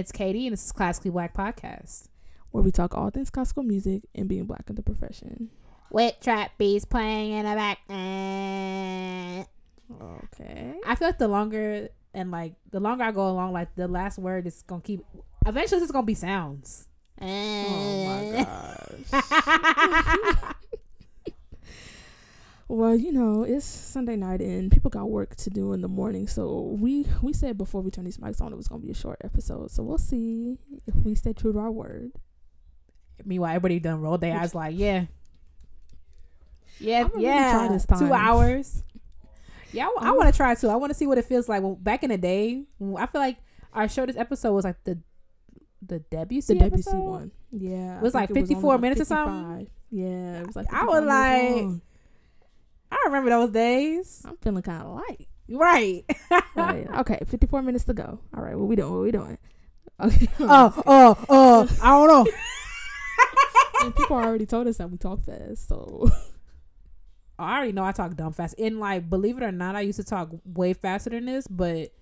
It's Katie, and this is Classically Black Podcast. where we talk all things classical music and being black in the profession. With trap beats playing in the back. Eh. Okay. I feel like the longer and like the longer I go along, like the last word is gonna keep. Eventually, it's gonna be sounds. Oh Eh. my gosh. well, you know, it's Sunday night and people got work to do in the morning. So we we said before we turn these mics on it was gonna be a short episode. So we'll see if we stay true to our word. Meanwhile, everybody done rolled their eyes like, yeah, yeah, really yeah. time. Two hours. Yeah, I, I'm- want to try too. I want to see what it feels like. Well, back in the day, I feel like our shortest episode was like the the Debussy The WC episode. one. Yeah. It was I like 54 like minutes or something? Yeah, it was like I was like-. I remember those days. I'm feeling kind of light. Right. Right. Okay, 54 minutes to go. All right, what we doing? What we doing? Okay. oh, oh, oh. I don't know. and people already told us that we talk fast, so I already know I talk dumb fast. And like, believe it or not, I used to talk way faster than this, but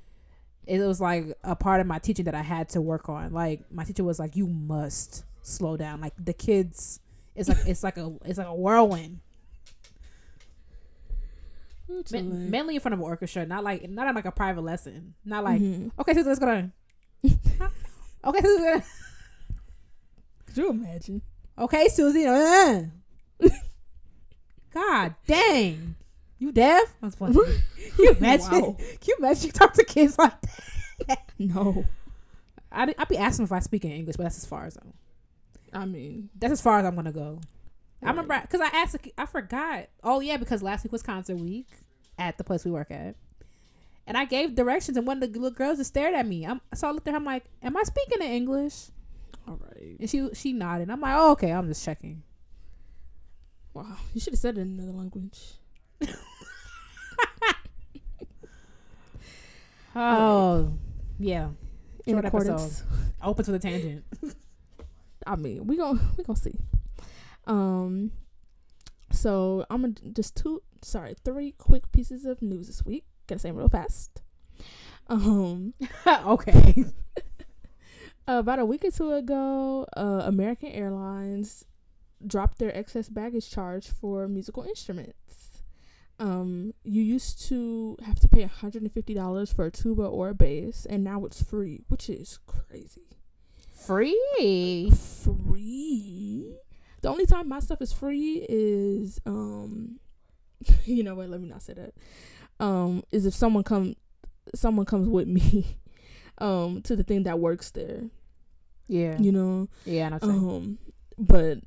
it was like a part of my teaching that I had to work on. Like my teacher was like, "You must slow down." Like the kids, it's like it's like a it's like a whirlwind. Ma- mainly in front of an orchestra, not like not in like a private lesson. Not like Mhm. okay, so let's go. to- okay, so Could you imagine? okay, Susie. uh. God dang, you deaf? That's funny. Can you imagine? Wow. Can you imagine you talk to kids like that? No, I I'd be asking if I speak in English, but that's as far as I'm. I mean, That's as far as I'm gonna go. I remember because I asked. I forgot. Oh yeah, because last week was concert week at the place we work at, and I gave directions, and one of the little girls just stared at me. I'm, so I looked at her. I'm like, "Am I speaking in English?" all right. And she she nodded. I'm like, "Oh okay, I'm just checking." Wow, you should have said it in another language. Oh yeah, In Short accordance. open to the tangent. I mean, we gonna we gonna see. Um, so I'm gonna just two, sorry, three quick pieces of news this week. Gotta say them real fast. Um, okay. about a week or two ago, uh, American Airlines dropped their excess baggage charge for musical instruments. Um, you used to have to pay $150 for a tuba or a bass, and now it's free, which is crazy. Free. Free? The only time my stuff is free is, um, you know what? Let me not say that. Um, is if someone come, someone comes with me, um, to the thing that works there. Yeah. You know, yeah. I know what you're saying. um, but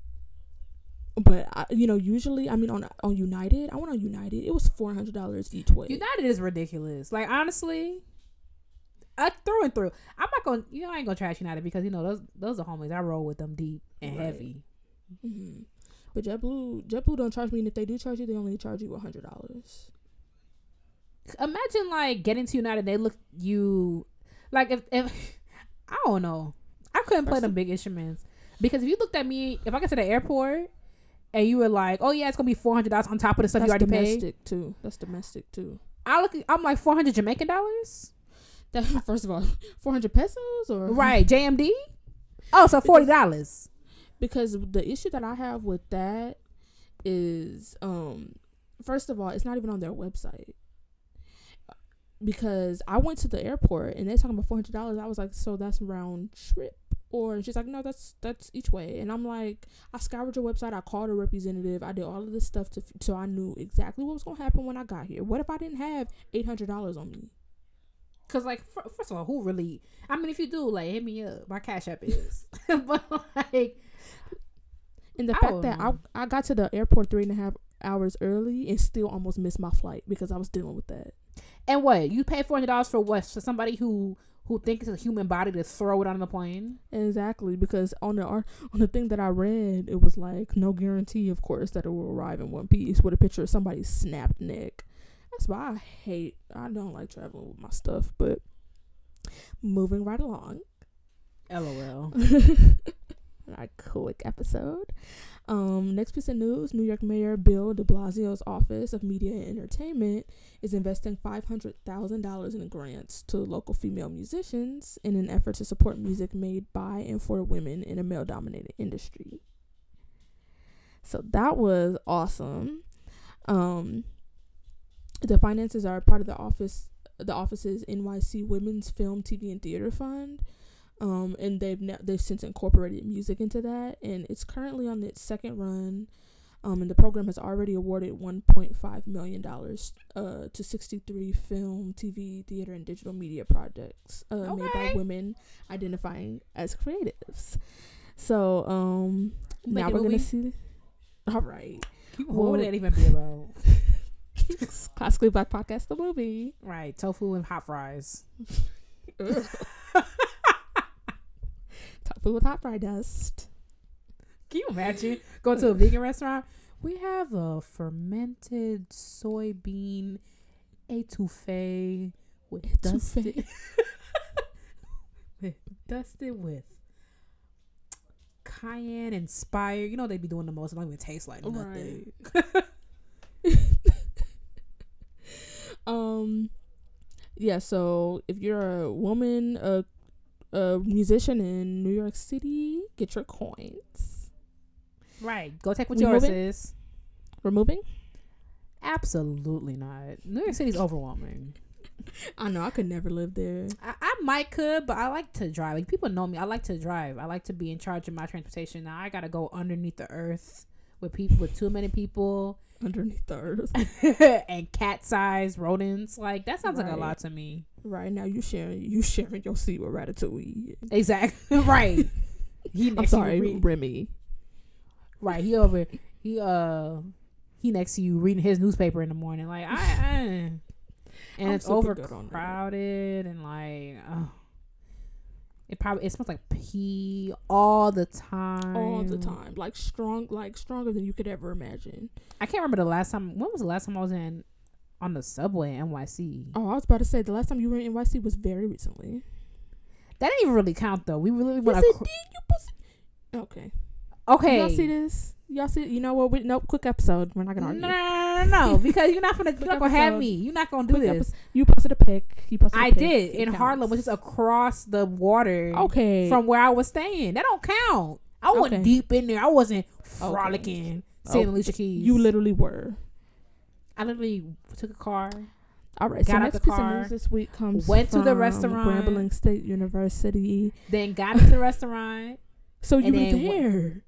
but I, you know, usually, I mean, on on United, I went on United. It was four hundred dollars each way. United is ridiculous. Like honestly, uh, through and through. I'm not gonna, you know, I ain't gonna trash United because you know those those are homies. I roll with them deep and Right. heavy. Hmm But JetBlue, JetBlue don't charge me, and if they do charge you, they only charge you hundred dollars. Imagine like getting to United, they look you like if if I don't know, I couldn't play them big instruments because if you looked at me, if I get to the airport and you were like, oh yeah, it's gonna be four hundred dollars on top of the stuff That's you already paid. domestic too. That's domestic too. I look, I'm like four hundred Jamaican dollars, That first of all, four hundred pesos or right? JMD. Oh, so forty dollars. Because the issue that I have with that is um first of all it's not even on their website. Because I went to the airport and they're talking about four hundred dollars. I was like so that's round trip? Or she's like no that's that's each way. And I'm like I scoured your website. I called a representative. I did all of this stuff to so I knew exactly what was gonna happen when I got here. What if I didn't have eight hundred dollars on me? Cause like fir- first of all, who really? I mean, if you do, like, hit me up. My cash app is, but like, and the fact that I I got to the airport three and a half hours early and still almost missed my flight because I was dealing with that. and what you pay four hundred dollars for what? For somebody who who thinks it's a human body to throw it on the plane? Exactly, because on the on the thing that I read, it was like no guarantee, of course, that it will arrive in one piece with a picture of somebody's snapped neck. That's why I hate. I don't like traveling with my stuff. But moving right along, LOL. a quick episode. Um, next piece of news: New York Mayor Bill De Blasio's Office of Media and Entertainment is investing five hundred thousand dollars in grants to local female musicians in an effort to support music made by and for women in a male-dominated industry. So that was awesome. Um, the finances are part of the office, the office's NYC Women's Film, TV, and Theater Fund. Um, and they've they've since incorporated music into that, and it's currently on its second run. Um, and the program has already awarded 1.5 million dollars uh, to 63 film, TV, theater, and digital media projects uh, Okay. made by women identifying as creatives. So um, now we're gonna see. All right, What Well- would that even be about? classically black podcast, the movie. right, tofu and hot fries. Tofu with hot fry dust. Can you imagine going to a vegan restaurant? We have a fermented soybean etouffee with Etouffee. dusted, with dusted with cayenne inspired. You know they'd be doing the most. It don't even taste like nothing. um, yeah. So if you're a woman, a a musician in New York City, get your coins. Right. Go take what We yours moving? is. We're moving. Absolutely not. New York City's overwhelming. I know I could never live there. I, I might could, but I like to drive. Like people know me. I like to drive. I like to be in charge of my transportation. Now I gotta go underneath the earth with people with too many people Underneath the earth. and cat sized rodents. Like that sounds like a lot to me. Right now, you sharing you sharing your seat with Ratatouille. Exactly. right. He I'm next to you sorry, Remy. right. He over. He uh. He next to you reading his newspaper in the morning. Like I. I and I'm it's overcrowded and like. Oh. It probably it smells like pee all the time. All the time, like strong, like stronger than you could ever imagine. I can't remember the last time. When was the last time I was in on the subway in NYC? Oh, I was about to say the last time you were in NYC was very recently. That didn't even really count though. We really it acro- did. Okay. okay. Y'all see this? Y'all see? You know what? We, nope. Quick episode. We're not gonna argue. no, no, no, because you're not gonna, you're not gonna have me. You're not gonna do Quick this. episode. You posted a pic. You posted. a I did in Harlem, which is across the water okay. from where I was staying. That don't count. I wasn't deep in there. I wasn't frolicking, seeing Oh, Alicia Keys. you literally were. I literally took a car. All right. so next the piece car, of news this week comes went to the restaurant. Grambling State University. Then got into the restaurant. So you were there.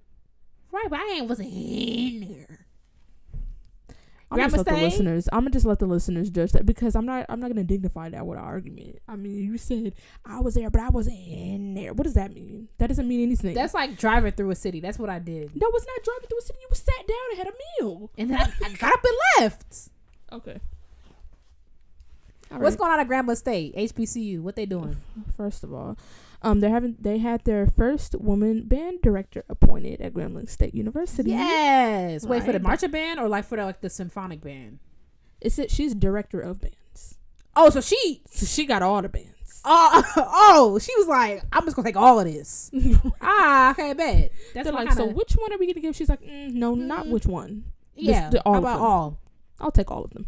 Right, but I ain't wasn't in there. I'm just let the listeners. I'm gonna just let the listeners judge that because I'm not. I'm not gonna dignify that with an argument. I mean, you said I was there, but I wasn't in there. What does that mean? That doesn't mean anything. That's like driving through a city. That's what I did. no, it's not driving through a city. You sat down and had a meal. And then I, I got up and left. Okay. What's going on at Grambling State? HBCU. What they doing? First of all, um, they're having they had their first woman band director appointed at Grambling State University. Yes. Wait for the Right. marching band or like for the like the symphonic band? It's it. She's director of bands, Oh, so she so she got all the bands. oh oh she was like, I'm just gonna take all of this. ah, okay, bet. That's like, so kinda- which one are we gonna give? She's like, mm, no, not Mm. which one. yeah. the- all about them. all? I'll take all of them.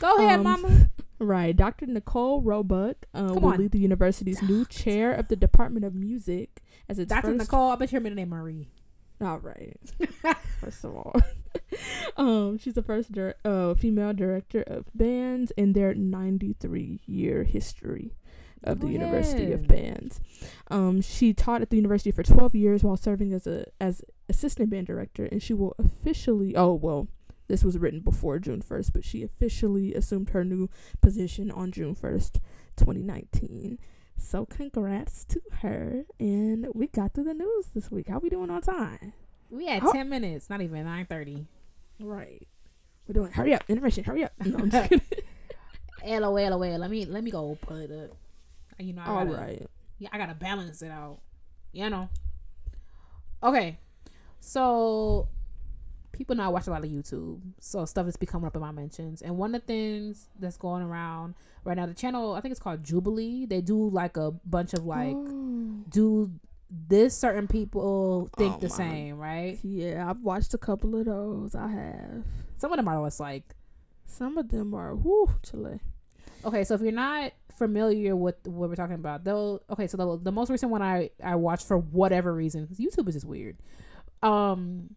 Go ahead, Um, mama. Right. Dr. Nikole Roebuck uh, will on. lead the university's new chair of the Department of Music as its Dr. first. Nikole, I bet your middle name Marie. All right. First of all, um, she's the first dir- uh, female director of bands in their 93 year history of the Go University of. Bands. Um, she taught at the university for 12 years while serving as a as assistant band director, and she will officially. Oh well, this was written before June 1st, but she officially assumed her new position on June 1st, 2019. So congrats to her, and we got through the news this week. How we doing on time? We had Oh. ten minutes, not even nine thirty. Right. We're doing. Hurry up, intermission. Hurry up. No, I'm just kidding. LOL, LOL. Let me let me go put it up. You know, I All gotta, right. Yeah, I gotta balance it out. You know. Okay, so people now watch a lot of YouTube, so stuff is becoming up in my mentions. And one of the things that's going around right now, the channel I think it's called Jubilee. They do like a bunch of like Oh. do this certain people think Oh the my. same, right? Yeah, I've watched a couple of those. I have. Some of them are less like Some of them are whoo chile. Okay, so if you're not familiar with what we're talking about, though, okay, so the, the most recent one I I watched for whatever reason, YouTube is just weird, um,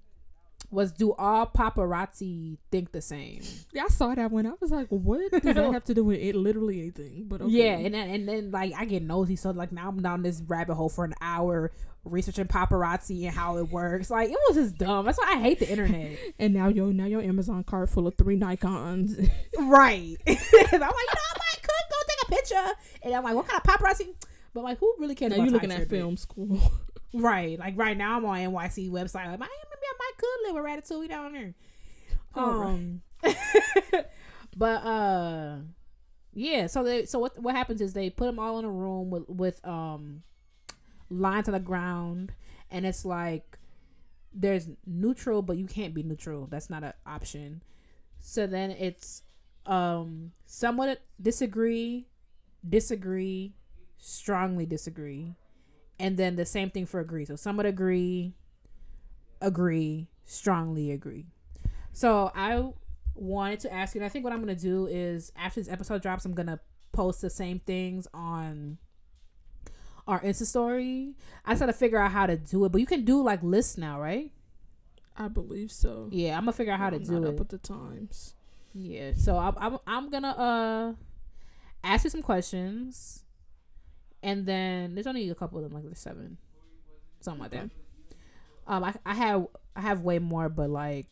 was do all paparazzi think the same? Yeah, I saw that one. I was like, what does that have to do with it? Literally anything. But okay. Yeah, and then and then like I get nosy, so like now I'm down this rabbit hole for an hour researching paparazzi and how it works. Like it was just dumb. That's why I hate the internet. and now your now your Amazon cart full of three Nikons. right? I'm like, you know, I might could go take a picture, and I'm like, what kind of paparazzi? But like, who really cares? now you looking at film school. Right. Like right now I'm on NYC website. Like, I maybe I might could live with Ratatouille down there. Um But uh yeah, so they so what what happens is they put them all in a room with with um lines on the ground and it's like there's neutral but you can't be neutral. That's not an option. So then it's um somewhat disagree, disagree, strongly disagree and then the same thing for agree. So some would agree, agree, strongly agree. So I wanted to ask you, and I think what I'm gonna do is after this episode drops, I'm gonna post the same things on our Insta story. I just gotta figure out how to do it, but you can do like lists now, right? I believe so. Yeah, I'm gonna figure out how to I'm do not it. up with the times. Yeah, so I'm I'm, I'm gonna uh ask you some questions, and then there's only a couple of them, like there's seven, something like that. Um, I I have I have way more, but like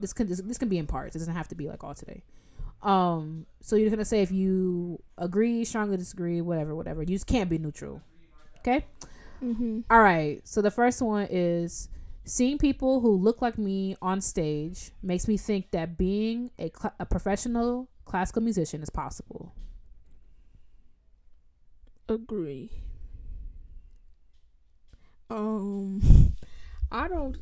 this can this, this can be in parts. It doesn't have to be like all today. Um, so you're gonna say if you agree, strongly disagree, whatever, whatever. You just can't be neutral. Okay. Mm-hmm. All right. So the first one is seeing people who look like me on stage makes me think that being a, cl- a professional classical musician is possible. Agree. Um, I don't.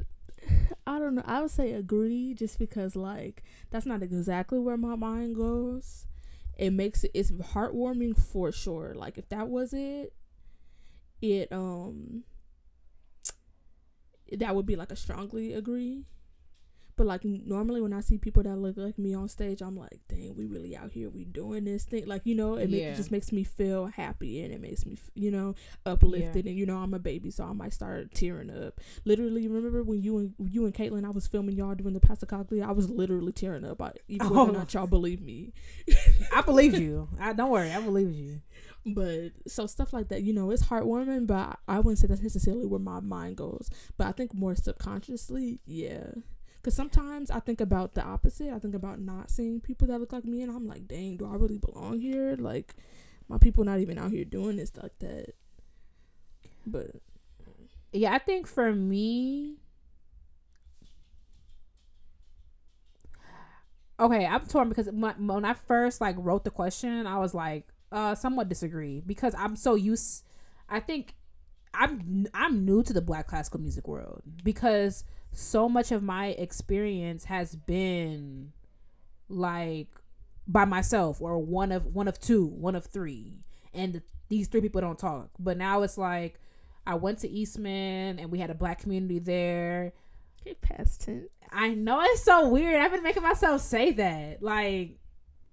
I don't know. I would say agree just because like that's not exactly where my mind goes. It makes it it's heartwarming for sure. Like if that was it, it um that would be like a strongly agree. But like normally when I see people that look like me on stage, I'm like, dang, we really out here, we doing this thing. Like you know, it, make, Yeah. it just makes me feel happy and it makes me, you know, uplifted. And you know, I'm a baby, so I might start tearing up. Literally, remember when you and you and Caitlin, I was filming y'all doing the Passacaglia. I was literally tearing up. I, even whether Oh. or not y'all believe me. I believe you. I don't worry. I believe you. But so stuff like that, you know, it's heartwarming, but I wouldn't say that's necessarily where my mind goes. But I think more subconsciously, yeah. Because sometimes I think about the opposite. I think about not seeing people that look like me, and I'm like, dang, do I really belong here? Like, my people not even out here doing this like that. But Yeah, I think for me, okay, I'm torn because when I first like wrote the question, I was like, uh, somewhat disagree because I'm so used. I think I'm I'm new to the black classical music world because so much of my experience has been like by myself or one of one of two, one of three, and these three people don't talk. But now it's like I went to Eastman and we had a black community there. okay, past tense. I know it's so weird. I've been making myself say that. Like,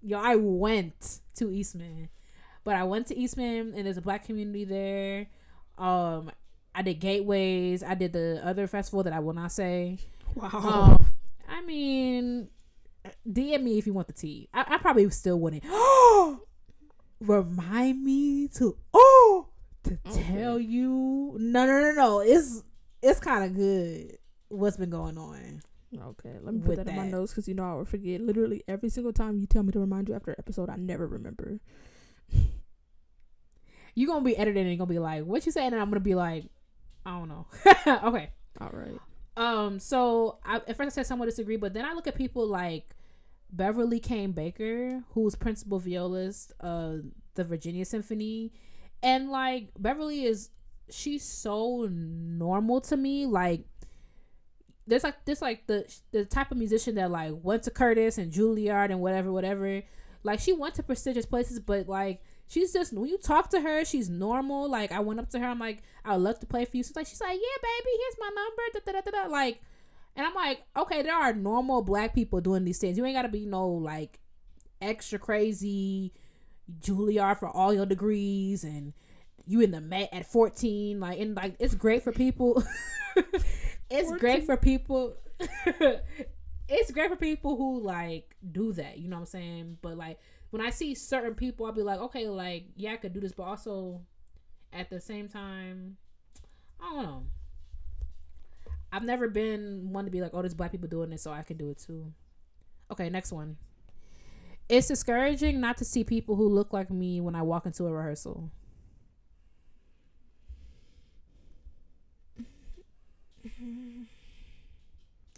yo, I went to Eastman, but I went to Eastman and there's a black community there. Um, I did Gateways. I did the other festival that I will not say. Wow. Um, I mean, DM me if you want the tea. I, I probably still wouldn't. Remind me to oh to Okay. tell you. No, no, no, no. It's it's kind of good. What's been going on? Okay, let me put With that in my that. notes because you know I will forget. Literally every single time you tell me to remind you after an episode, I never remember. You gonna be editing and you're gonna be like, "What you saying?" And I'm gonna be like, "I don't know." okay. All right. Um. So I, at first I said somewhat disagree, but then I look at people like Beverly Kane Baker, who's principal violist of the Virginia Symphony, and like Beverly is she's so normal to me. Like there's like this like the the type of musician that like went to Curtis and Juilliard and whatever whatever. Like she went to prestigious places, but like she's just when you talk to her, she's normal. Like I went up to her, I'm like, I would love to play for you. She's like, she's like, yeah, baby, here's my number. Da, da, da, da, da. Like, and I'm like, okay, there are normal black people doing these things. You ain't gotta be no like extra crazy Juilliard for all your degrees and you in the Met at 14. Like, and like, it's great for people. it's 14. great for people. it's great for people who like do that. You know what I'm saying? But like, when I see certain people, I'll be like, okay, like, yeah, I could do this, but also at the same time, I don't know. I've never been one to be like, oh, there's black people doing this, so I can do it too. Okay, next one. It's discouraging not to see people who look like me when I walk into a rehearsal.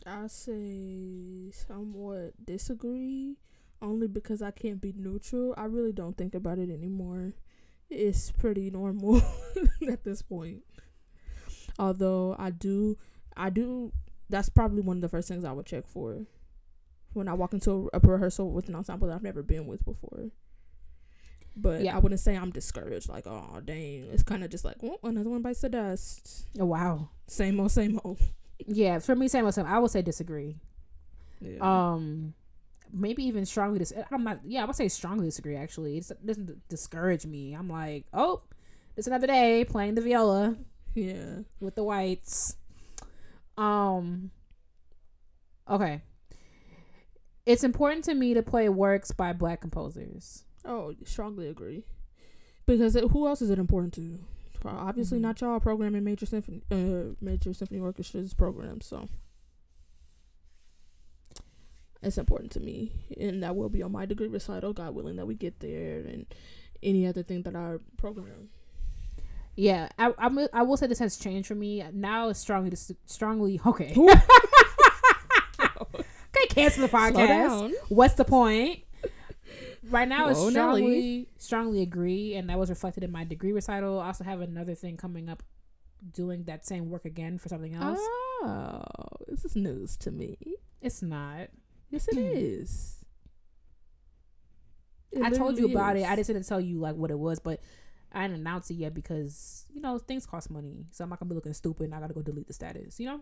I say somewhat disagree, only because I can't be neutral. I really don't think about it anymore. It's pretty normal at this point. Although I do, I do. That's probably one of the first things I would check for when I walk into a, a rehearsal with an ensemble that I've never been with before. But yeah. I wouldn't say I'm discouraged. Like, oh dang, it's kind of just like, oh, another one bites the dust. Oh wow, same old, same old. Yeah, for me, same old, same. I would say disagree. Yeah. Um, maybe even strongly dis. I'm not. Yeah, I would say strongly disagree. Actually, it doesn't discourage me. I'm like, oh, it's another day playing the viola. Yeah, with the whites. Um. Okay. It's important to me to play works by black composers. Oh, strongly agree. Because it, who else is it important to? Obviously, mm-hmm. not y'all programming major symphony, uh, major symphony orchestras programs. So it's important to me, and that will be on my degree recital, God willing, that we get there, and any other thing that our program. Yeah, I I'm, I will say this has changed for me. Now it's strongly strongly okay okay. cancel the podcast. What's the point? Right now, it's oh, strongly Nelly. strongly agree, and that was reflected in my degree recital. I also have another thing coming up, doing that same work again for something else. Oh, this is news to me. It's not. Yes, it is. It I told you about is. it. I just didn't tell you like what it was, but I didn't announce it yet because you know things cost money, so I'm not gonna be looking stupid. and I gotta go delete the status. You know,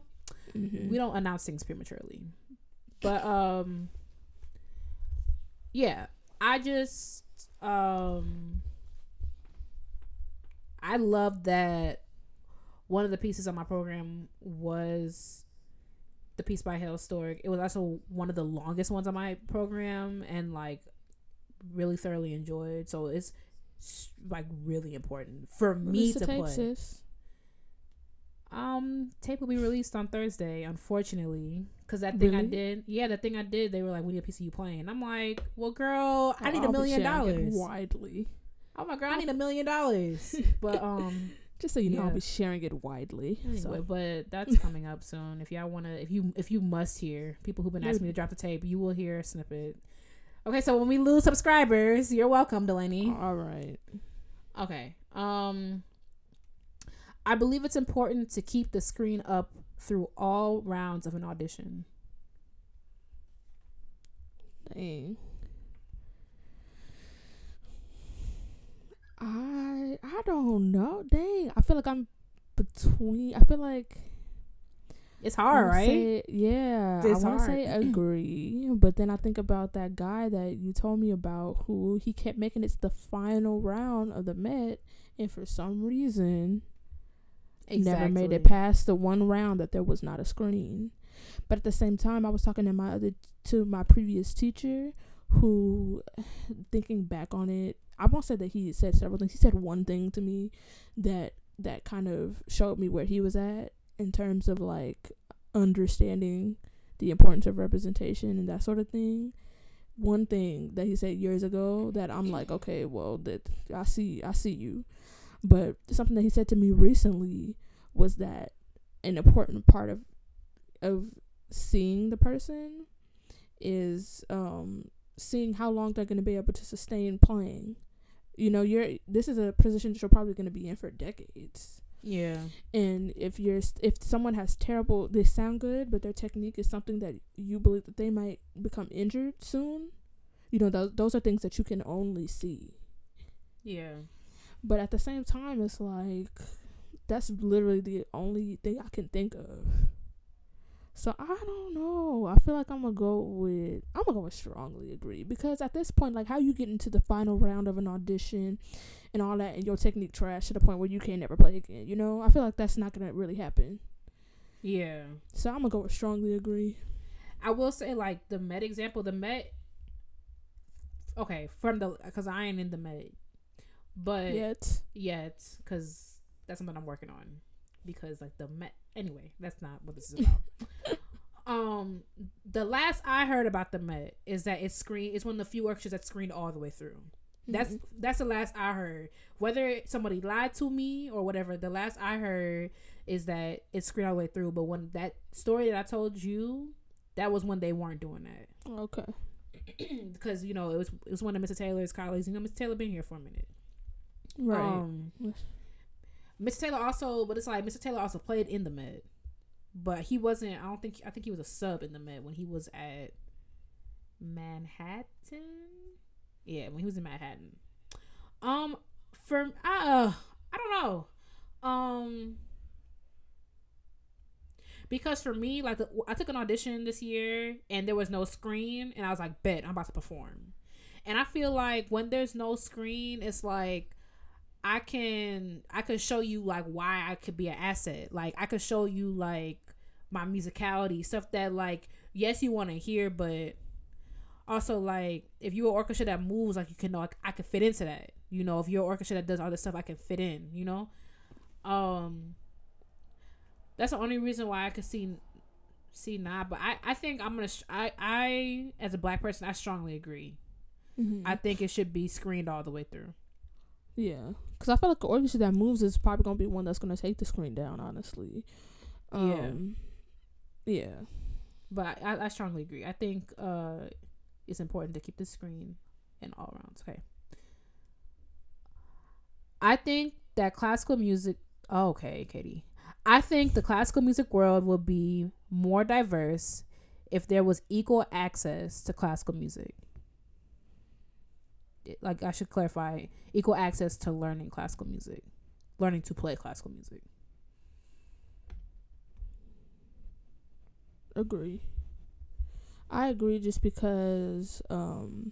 mm-hmm. we don't announce things prematurely. But um yeah, I just um I love that one of the pieces of my program was the piece by Hale Stork. It was also one of the longest ones on my program and like really thoroughly enjoyed. So it's like really important for me to put. Sis? Um, tape will be released on Thursday, unfortunately, because that thing really? I did, yeah, the thing I did, they were like, "We need a piece of you playing." I'm like, "Well, girl, I need a million dollars." Widely. Oh my girl, I need a million dollars. But um, just so you know, yeah. I'll be sharing it widely. Anyway, so. but that's coming up soon. If y'all wanna, if you if you must hear people who've been asking me to drop the tape, you will hear a snippet. Okay, so when we lose subscribers, you're welcome, Delaney. All right. Okay. Um. I believe it's important to keep the screen up through all rounds of an audition. Dang. I I don't know. Dang. I feel like I'm between I feel like it's hard, right? Say, yeah. It's I want to say agree, but then I think about that guy that you told me about who he kept making it to the final round of the Met and for some reason Exactly. Never made it past the one round that there was not a screen. But at the same time, I was talking to my other to my previous teacher, who, thinking back on it, I won't say that he said several things. He said one thing to me that that kind of showed me where he was at in terms of like understanding the importance of representation and that sort of thing. One thing that he said years ago that I'm like, okay, well, that I see, I see you. But something that he said to me recently was that an important part of of seeing the person is um seeing how long they're going to be able to sustain playing. You know, you're this is a position that you're probably going to be in for decades. Yeah. And if you're if someone has terrible they sound good, but their technique is something that you believe that they might become injured soon, you know, those those are things that you can only see Yeah. But at the same time, it's like that's literally the only thing I can think of. So I don't know. I feel like I'm gonna go with I'm gonna go with strongly agree because at this point, like how you get into the final round of an audition and all that, and your technique trash to the point where you can't never play again. You know, I feel like that's not gonna really happen. Yeah. So I'm gonna go with strongly agree. I will say like the Met example, the Met. Okay, from the because I ain't in the Met, but Yet, yet because that's something I'm working on because like the Met. Anyway, that's not what this is about. um, the last I heard about the Met is that it's screen. It's one of the few orchestras that's screened all the way through. That's Mhm. that's the last I heard. Whether somebody lied to me or whatever, the last I heard is that it's screened all the way through. But when that story that I told you, that was when they weren't doing that okay. because you know it was it was one of Mr. Taylor's colleagues. You know, Mr. Taylor been here for a minute. Right. Um, Mr. Taylor also, but it's like Mr. Taylor also played in the Met, but he wasn't. I don't think. I think he was a sub in the Met when he was at Manhattan. Yeah, when he was in Manhattan. Um, for uh, I don't know. Um, because for me, like I took an audition this year and there was no screen, and I was like, "Bet I'm about to perform." And I feel like when there's no screen, it's like I can I could show you like why I could be an asset. Like I could show you like my musicality, stuff that like yes you want to hear, but also like if you're an orchestra that moves, like you can know like, I could fit into that. You know, if you're an orchestra that does all this stuff, I can fit in. You know, um, that's the only reason why I could see see nah. But I I think I'm gonna sh- I I as a black person I strongly agree. Mhm. I think it should be screened all the way through. Yeah, because I feel like the orchestra that moves is probably gonna be one that's gonna take the screen down. Honestly, um, yeah, But I, I strongly agree. I think uh, it's important to keep the screen in all rounds. Okay. I think that classical music. Oh, okay, Katie. I think the classical music world would be more diverse if there was equal access to classical music. Like I should clarify, equal access to learning classical music, learning to play classical music. agree. I agree just because um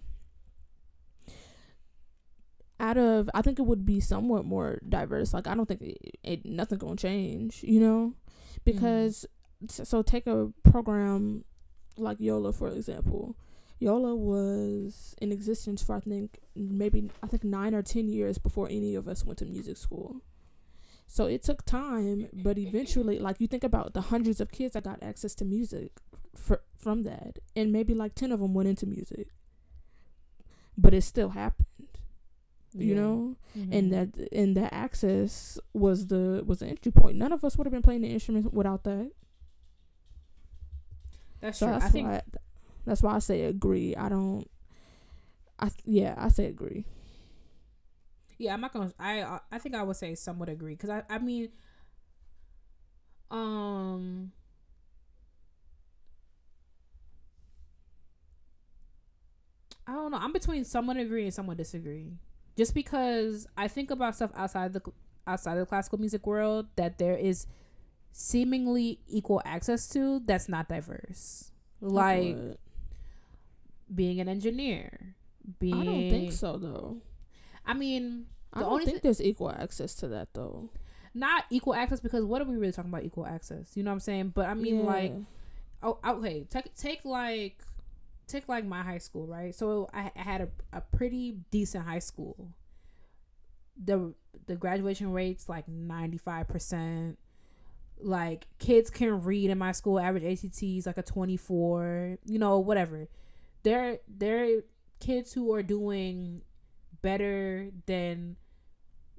out of I think it would be somewhat more diverse. Like I don't think it, it nothing gonna change, you know, because s- so take a program like Yola for example. Yola was in existence for I think maybe I think nine or ten years before any of us went to music school. So it took time, but eventually, like you think about the hundreds of kids that got access to music for, from that, and maybe like ten of them went into music, but it still happened, you Yeah. know. Mhm. And that and that access was the was the entry point. None of us would have been playing the instruments without that. that's So true. that's I think why that's why I say agree. I don't. I yeah, I say agree. Yeah, I'm not gonna. I I- think I would say somewhat agree because I I mean, um, I don't know. I'm between someone agree and someone disagree. Just because I think about stuff outside the outside of the classical music world that there is seemingly equal access to that's not diverse. Like But being an engineer, being I don't think so though. I mean, I don't only think thi- there's equal access to that though. not equal access because what are we really talking about equal access? You know what i'm saying? But i mean like oh okay take take like take like my high school right? So i, I had a, a pretty decent high school. The the graduation rates like 95% like kids can read in my school. Average act is like a 24 you know whatever they're they're kids who are doing better than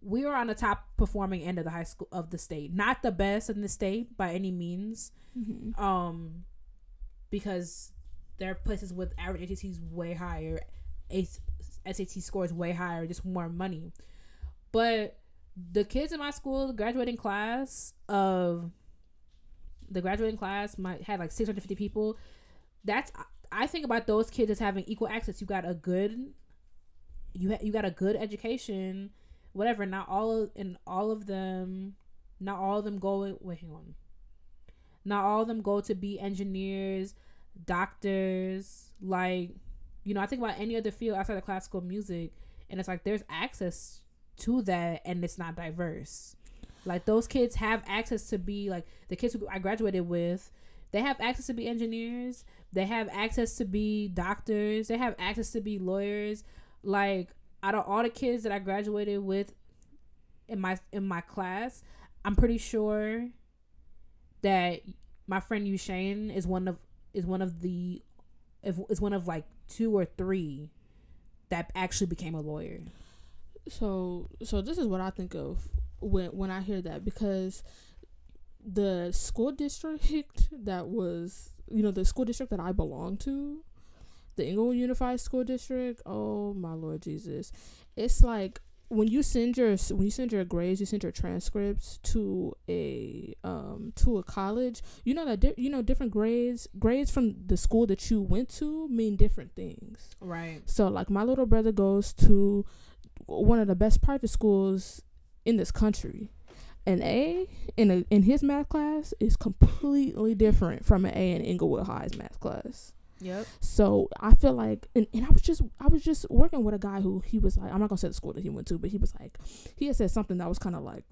we are on the top performing end of the high school of the state. Not the best in the state by any means Mhm. um because there are places with average ACTs way higher A- SAT scores way higher just more money. But the kids in my school the graduating class of the graduating class might had like 650 people. That's I think about those kids as having equal access you got a good you ha- you got a good education, whatever. Not all of and all of them, not all of them go. Wait, hang on. Not all of them go to be engineers, doctors. Like, you know, I think about any other field outside of classical music, and it's like there's access to that, and it's not diverse. Like those kids have access to be like the kids who I graduated with. They have access to be engineers. They have access to be doctors. They have access to be lawyers. Like out of all the kids that I graduated with in my in my class, I'm pretty sure that my friend Ushane is one of is one of the if is one of like two or three that actually became a lawyer. So so this is what I think of when when I hear that because the school district that was you know the school district that I belong to, the Inglewood Unified School District. Oh my Lord Jesus, it's like when you send your when you send your grades, you send your transcripts to a um to a college. You know that di- you know different grades grades from the school that you went to mean different things. Right. So like my little brother goes to one of the best private schools in this country. An A in a in his math class is completely different from an A in Inglewood High's math class. Yep. So I feel like, and, and I was just I was just working with a guy who he was like, I'm not gonna say the school that he went to, but he was like, he had said something that was kind of like,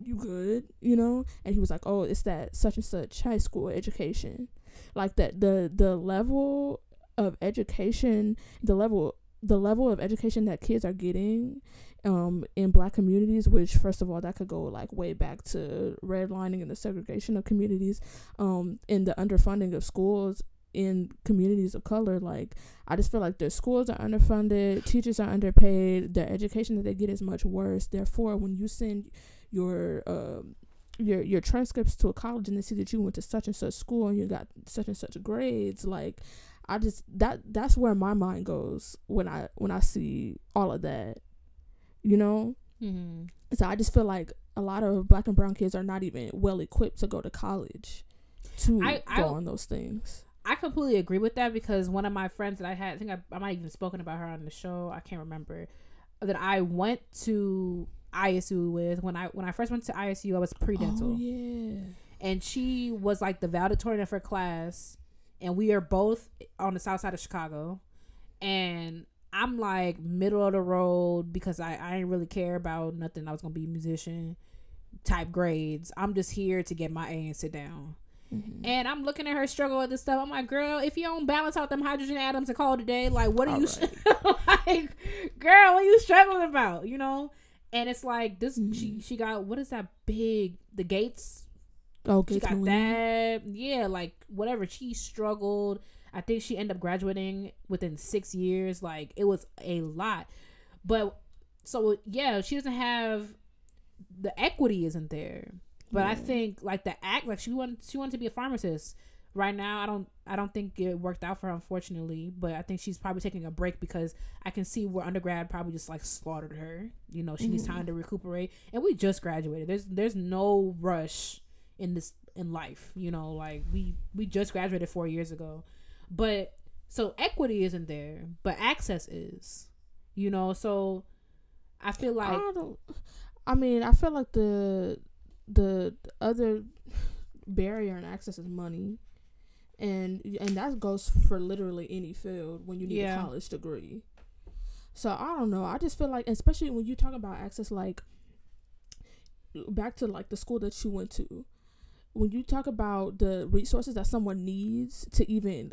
you good, you know? And he was like, oh, it's that such and such high school education, like that the the level of education, the level the level of education that kids are getting um in black communities which first of all that could go like way back to redlining and the segregation of communities um and the underfunding of schools in communities of color like i just feel like their schools are underfunded teachers are underpaid the education that they get is much worse. Therefore when you send your um your your transcripts to a college and they see that you went to such and such school and you got such and such grades like i just that that's where my mind goes when i when i see all of that you know Mm-hmm. so i just feel like a lot of black and brown kids are not even well equipped to go to college to I- I- go on those things I completely agree with that because one of my friends that I had, I think I, I might have even spoken about her on the show. I can't remember that I went to ISU with when I when I first went to ISU. I was pre-dental, oh yeah and she was like the valedictorian of her class, and we are both on the south side of Chicago, and I'm like middle of the road because I I didn't really care about nothing. I was gonna be a musician type grades. I'm just here to get my A and sit down. Mhm. And I'm looking at her struggle with this stuff. I'm like, girl, if you don't balance out them hydrogen atoms and call it a day, like, what are you, like, girl, what are you struggling about? You know? And it's like this. She Mhm. she got what is that big the gates? Oh She got that. Yeah, like whatever. She struggled. I think she ended up graduating within six years. Like it was a lot. But so yeah, she doesn't have the equity isn't there. But I think like the act like she wanted she wanted to be a pharmacist. Right now I don't I don't think it worked out for her unfortunately. But I think she's probably taking a break because I can see where undergrad probably just like slaughtered her. You know, she needs Mhm. time to recuperate. And we just graduated. There's there's no rush in this in life. You know, like we we just graduated four years ago. But so equity isn't there, but access is. You know, so I feel like I don't. I mean, I feel like the the other barrier and access is money, and and that goes for literally any field when you need Yeah. a college degree. So I don't know. I just feel like, especially when you talk about access, like back to like the school that you went to, when you talk about the resources that someone needs to even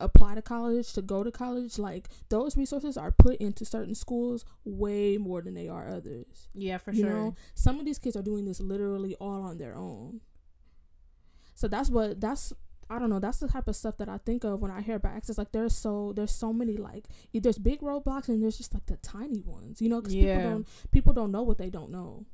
apply to college to go to college like those resources are put into certain schools way more than they are others yeah, for you sure. know some of these kids are doing this literally all on their own so that's what that's i don't know that's the type of stuff that i think of when i hear about access like there's so there's so many like there's big roadblocks and there's just like the tiny ones you know because Yeah. people don't people don't know what they don't know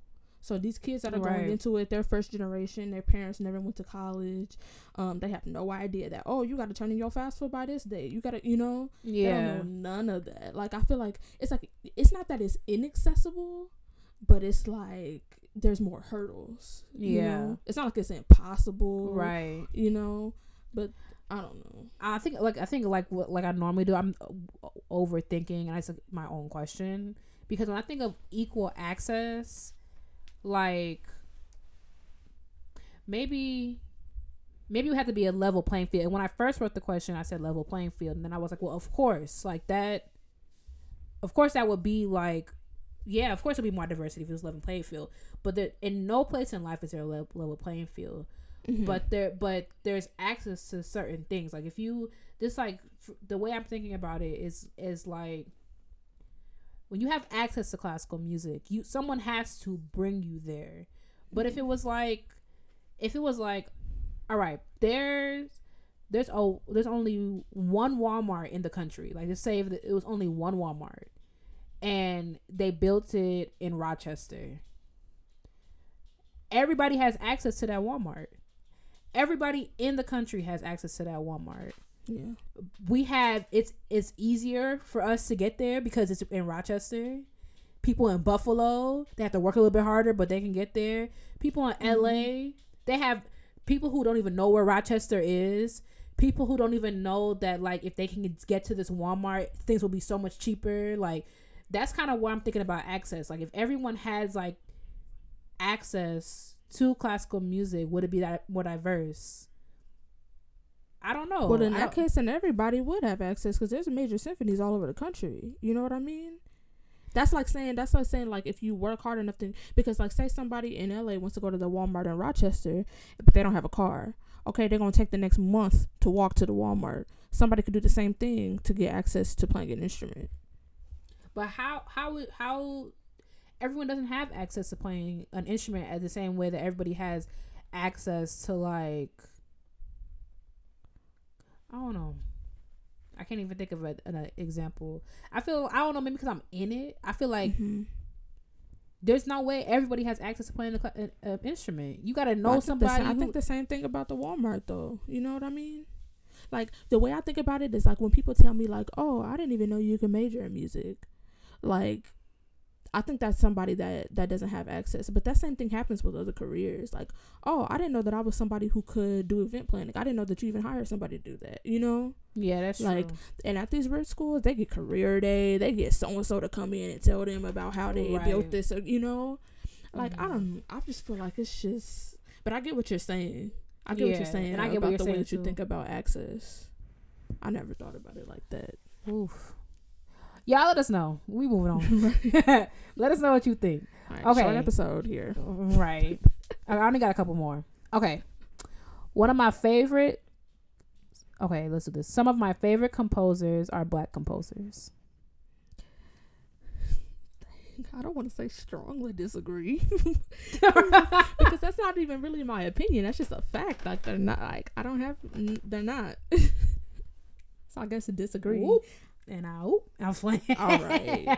so these kids that are Right. going into it, they're first generation. Their parents never went to college. Um, they have no idea that oh, you got to turn in your FAFSA by this day. You got to, you know, they Yeah. don't know none of that. Like I feel like it's like it's not that it's inaccessible, but it's like there's more hurdles. you Yeah. know? it's not like it's impossible, Right. You know, but I don't know. I think like I think like what like I normally do. I'm overthinking, and I ask my own question because when I think of equal access, like maybe maybe you have to be a level playing field. And when I first wrote the question, I said level playing field, and then I was like, well, of course, like that. Of course, that would be like, yeah, of course, it'd be more diversity if it was level playing field. But there, in no place in life is there a level, level playing field. Mm-hmm. But there, but there's access to certain things. Like if you just like f- the way I'm thinking about it is is like when you have access to classical music, you someone has to bring you there. But if mm-hmm. it was like, if it was like, all right, there's there's oh there's only one Walmart in the country. Like just say if it was only one Walmart, and they built it in Rochester. Everybody has access to that Walmart. Everybody in the country has access to that Walmart Yeah. we have it's it's easier for us to get there because it's in Rochester. People in Buffalo, they have to work a little bit harder, but they can get there. People in mm-hmm. LA, they have people who don't even know where Rochester is. People who don't even know that like if they can get to this Walmart, things will be so much cheaper. Like that's kind of what I'm thinking about access. Like if everyone has like access to classical music, would it be that more diverse? I don't know. well, in that case, then everybody would have access because there's major symphonies all over the country. You know what I mean? That's like saying that's like saying like if you work hard enough to because like say somebody in LA wants to go to the Walmart in Rochester, but they don't have a car. Okay, they're gonna take the next month to walk to the Walmart. Somebody could do the same thing to get access to playing an instrument. But how how how everyone doesn't have access to playing an instrument at the same way that everybody has access to like I don't know. I can't even think of a, an example. I feel I don't know maybe because I'm in it. I feel like Mhm. there's no way everybody has access to playing an uh, instrument. You got to I know the somebody. sa- I think the same thing about the Walmart though. You know what I mean? Like the way I think about it is like when people tell me like, "Oh, I didn't even know you could major in music." Like I think that's somebody that that doesn't have access. But that same thing happens with other careers. Like, "Oh, I didn't know that I was somebody who could do event planning. I didn't know that you even hired somebody to do that." You know? yeah, that's like, true. And at these rich schools, they get career day. They get so and so to come in and tell them about how they Right. built this. or- You know, like I Mhm. don't. I just feel like it's just. But I get what you're saying. I get what you're saying. and I get what about the way that you too. think about access. I never thought about it like that. Oof. Y'all let us know. We moving on. let us know what you think. Right, short Okay. episode here. Right. I only got a couple more. Okay. One of my favorite. Okay, let's do this. Some of my favorite composers are black composers. I don't want to say strongly disagree because that's not even really my opinion. That's just a fact. Like they're not. Like I don't have. They're not. so I guess a disagree. Whoop. And I, oop, I'm playing. All right.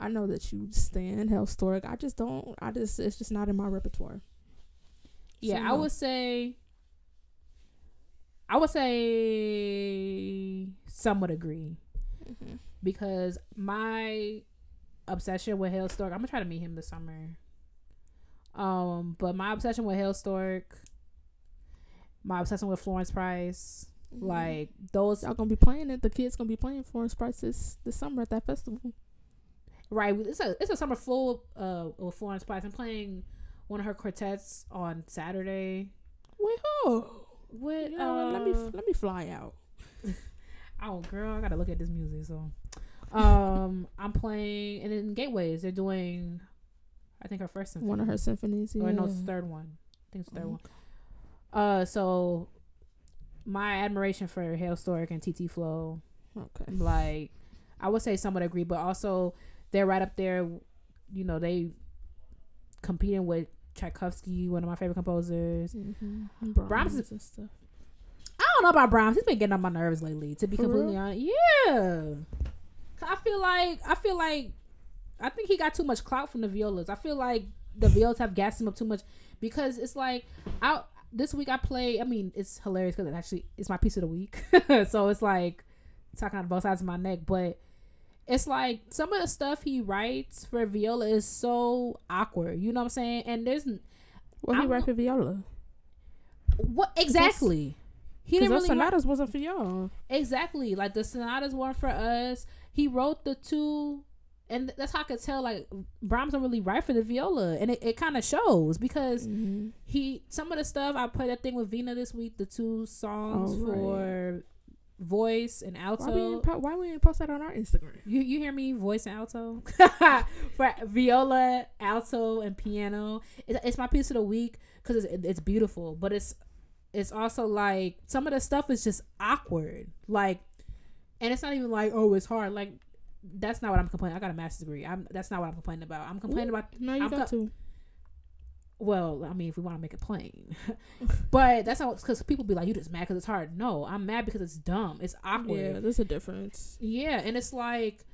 I know that you stand Hailstork. I just don't. I just. It's just not in my repertoire. Yeah, So, I no. would say. I would say some would agree Mhm. because my obsession with Hailstork. I'm gonna try to meet him this summer. Um, but my obsession with Hailstork, my obsession with Florence Price, Mm-hmm. like those y'all gonna be playing it. The kids gonna be playing Florence Price this this summer at that festival. right. It's a it's a summer full uh with Florence Price. I'm playing one of her quartets on Saturday. You know what? let me uh, let me fly out. Oh, girl, I gotta look at this music. So, um, I'm playing, and in Gateways, they're doing, I think her first symphony, One of her symphonies. Yeah. or no, it's the third one. I think it's the third Oh, one. Uh, so my admiration for Hailstork and TT Flow, Okay. like, I would say some would agree, but also they're right up there. You know, they competing with Tchaikovsky, one of my favorite composers. Mm-hmm. Brahms is- and stuff. I don't know about Brahms. He's been getting on my nerves lately. To be For completely real? honest, yeah. I feel like I feel like I think he got too much clout from the violas. I feel like the violas have gassed him up too much because it's like I this week I play. I mean, it's hilarious because it actually it's my piece of the week. so it's like talking out both sides of my neck, but. It's like some of the stuff he writes for viola is so awkward. You know what I'm saying? And there's what he write for viola. what exactly? he didn't really write- sonatas wasn't for y'all. exactly like the sonatas weren't for us. He wrote the two, and that's how I could tell like Brahms don't really write for the viola, and it, it kind of shows because Mm-hmm. he some of the stuff I played that thing with Vina this week, the two songs Oh, right. for voice and Why we, alto. po- why we ain't post that on our Instagram? You you hear me voice and alto for viola, alto, and piano. It's, it's my piece of the week because it's it's beautiful, but it's it's also like some of the stuff is just awkward, like, and it's not even like oh it's hard. Like that's not what I'm complaining. I got a master's degree. I'm that's not what I'm complaining about. I'm complaining about No, you I'm got co- to. well, I mean, if we want to make it plain, but that's not because people be like, "You just mad because it's hard." No, I'm mad because it's dumb. It's awkward. Yeah, there's a difference. Yeah, and it's like,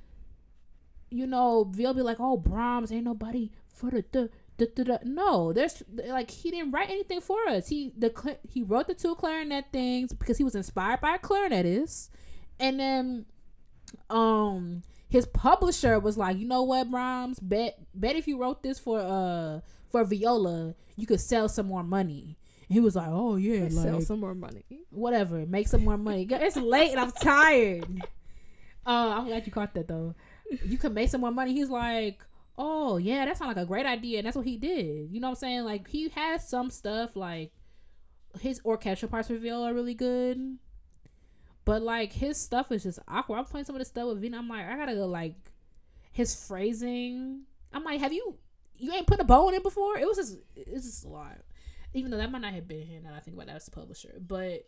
you know, they'll be like, "Oh, Brahms ain't nobody for the the." the, the, the. No, there's like he didn't write anything for us. He the cl- he wrote the two clarinet things because he was inspired by a clarinetist, and then, um, his publisher was like, you know what, Brahms, bet bet if you wrote this for uh for viola, you could sell some more money. And he was like, oh yeah, like sell some more money. whatever, make some more money. It's late and I'm tired. Uh, I'm glad you caught that though. You could make some more money. He's like, oh yeah, that sounds like a great idea, and that's what he did. You know what I'm saying? Like he has some stuff like his orchestral parts for viola are really good, but like his stuff is just awkward. I'm playing some of the stuff with Vina. I'm like, I gotta go like his phrasing. I'm like, have you you ain't put a bow in it before? It was just it's just a lot. Even though that might not have been here now I think about that as the publisher. But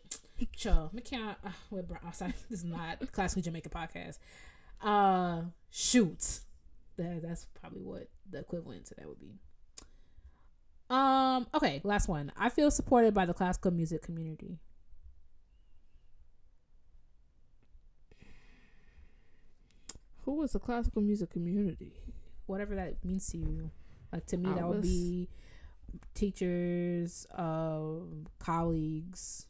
Cho, McCann uh, with Brown oh, sorry, this is not classically Jamaican podcast. Uh shoot. That that's probably what the equivalent to that would be. Um, okay, last one. I feel supported by the classical music community. Who was the classical music community? Whatever that means to you. Like to me I that would be teachers, um, colleagues.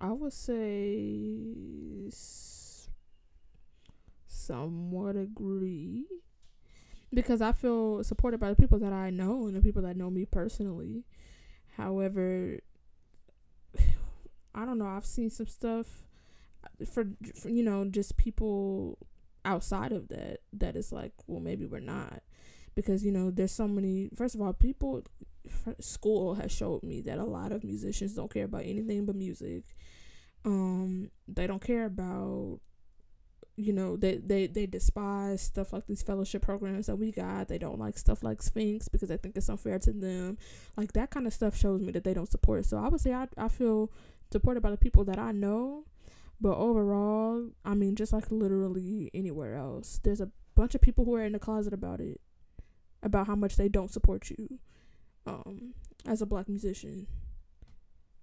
I would say somewhat agree because I feel supported by the people that I know and the people that know me personally. However, I don't know. I've seen some stuff for, for you know just people outside of that that is like, well, maybe we're not. Because you know there's so many. First of all, people school has showed me that a lot of musicians don't care about anything but music. Um they don't care about you know they they they despise stuff like these fellowship programs that we got. They don't like stuff like sphinx because they think it's unfair to them. Like that kind of stuff shows me that they don't support. It so i would say i, I feel supported by the people that i know but overall i mean just like literally anywhere else there's a bunch of people who are in the closet about it about how much they don't support you um as a black musician.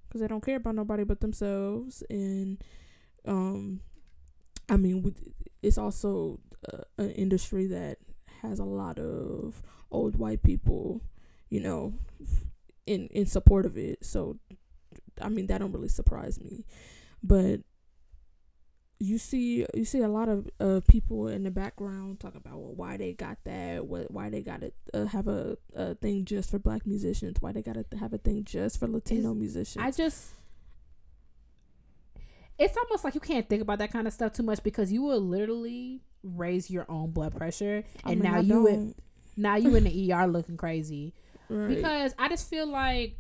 Because they don't care about nobody but themselves and um i mean it's also uh, an industry that has a lot of old white people you know in in support of it. So i mean that don't really surprise me. But you see you see a lot of uh, people in the background talk about well, why they got that what why they got to uh, have a, a thing just for black musicians why they got to have a thing just for latino Is- musicians I just it's almost like you can't think about that kind of stuff too much because you will literally raise your own blood pressure I and mean, now I you in, now you in the ER looking crazy right. because I just feel like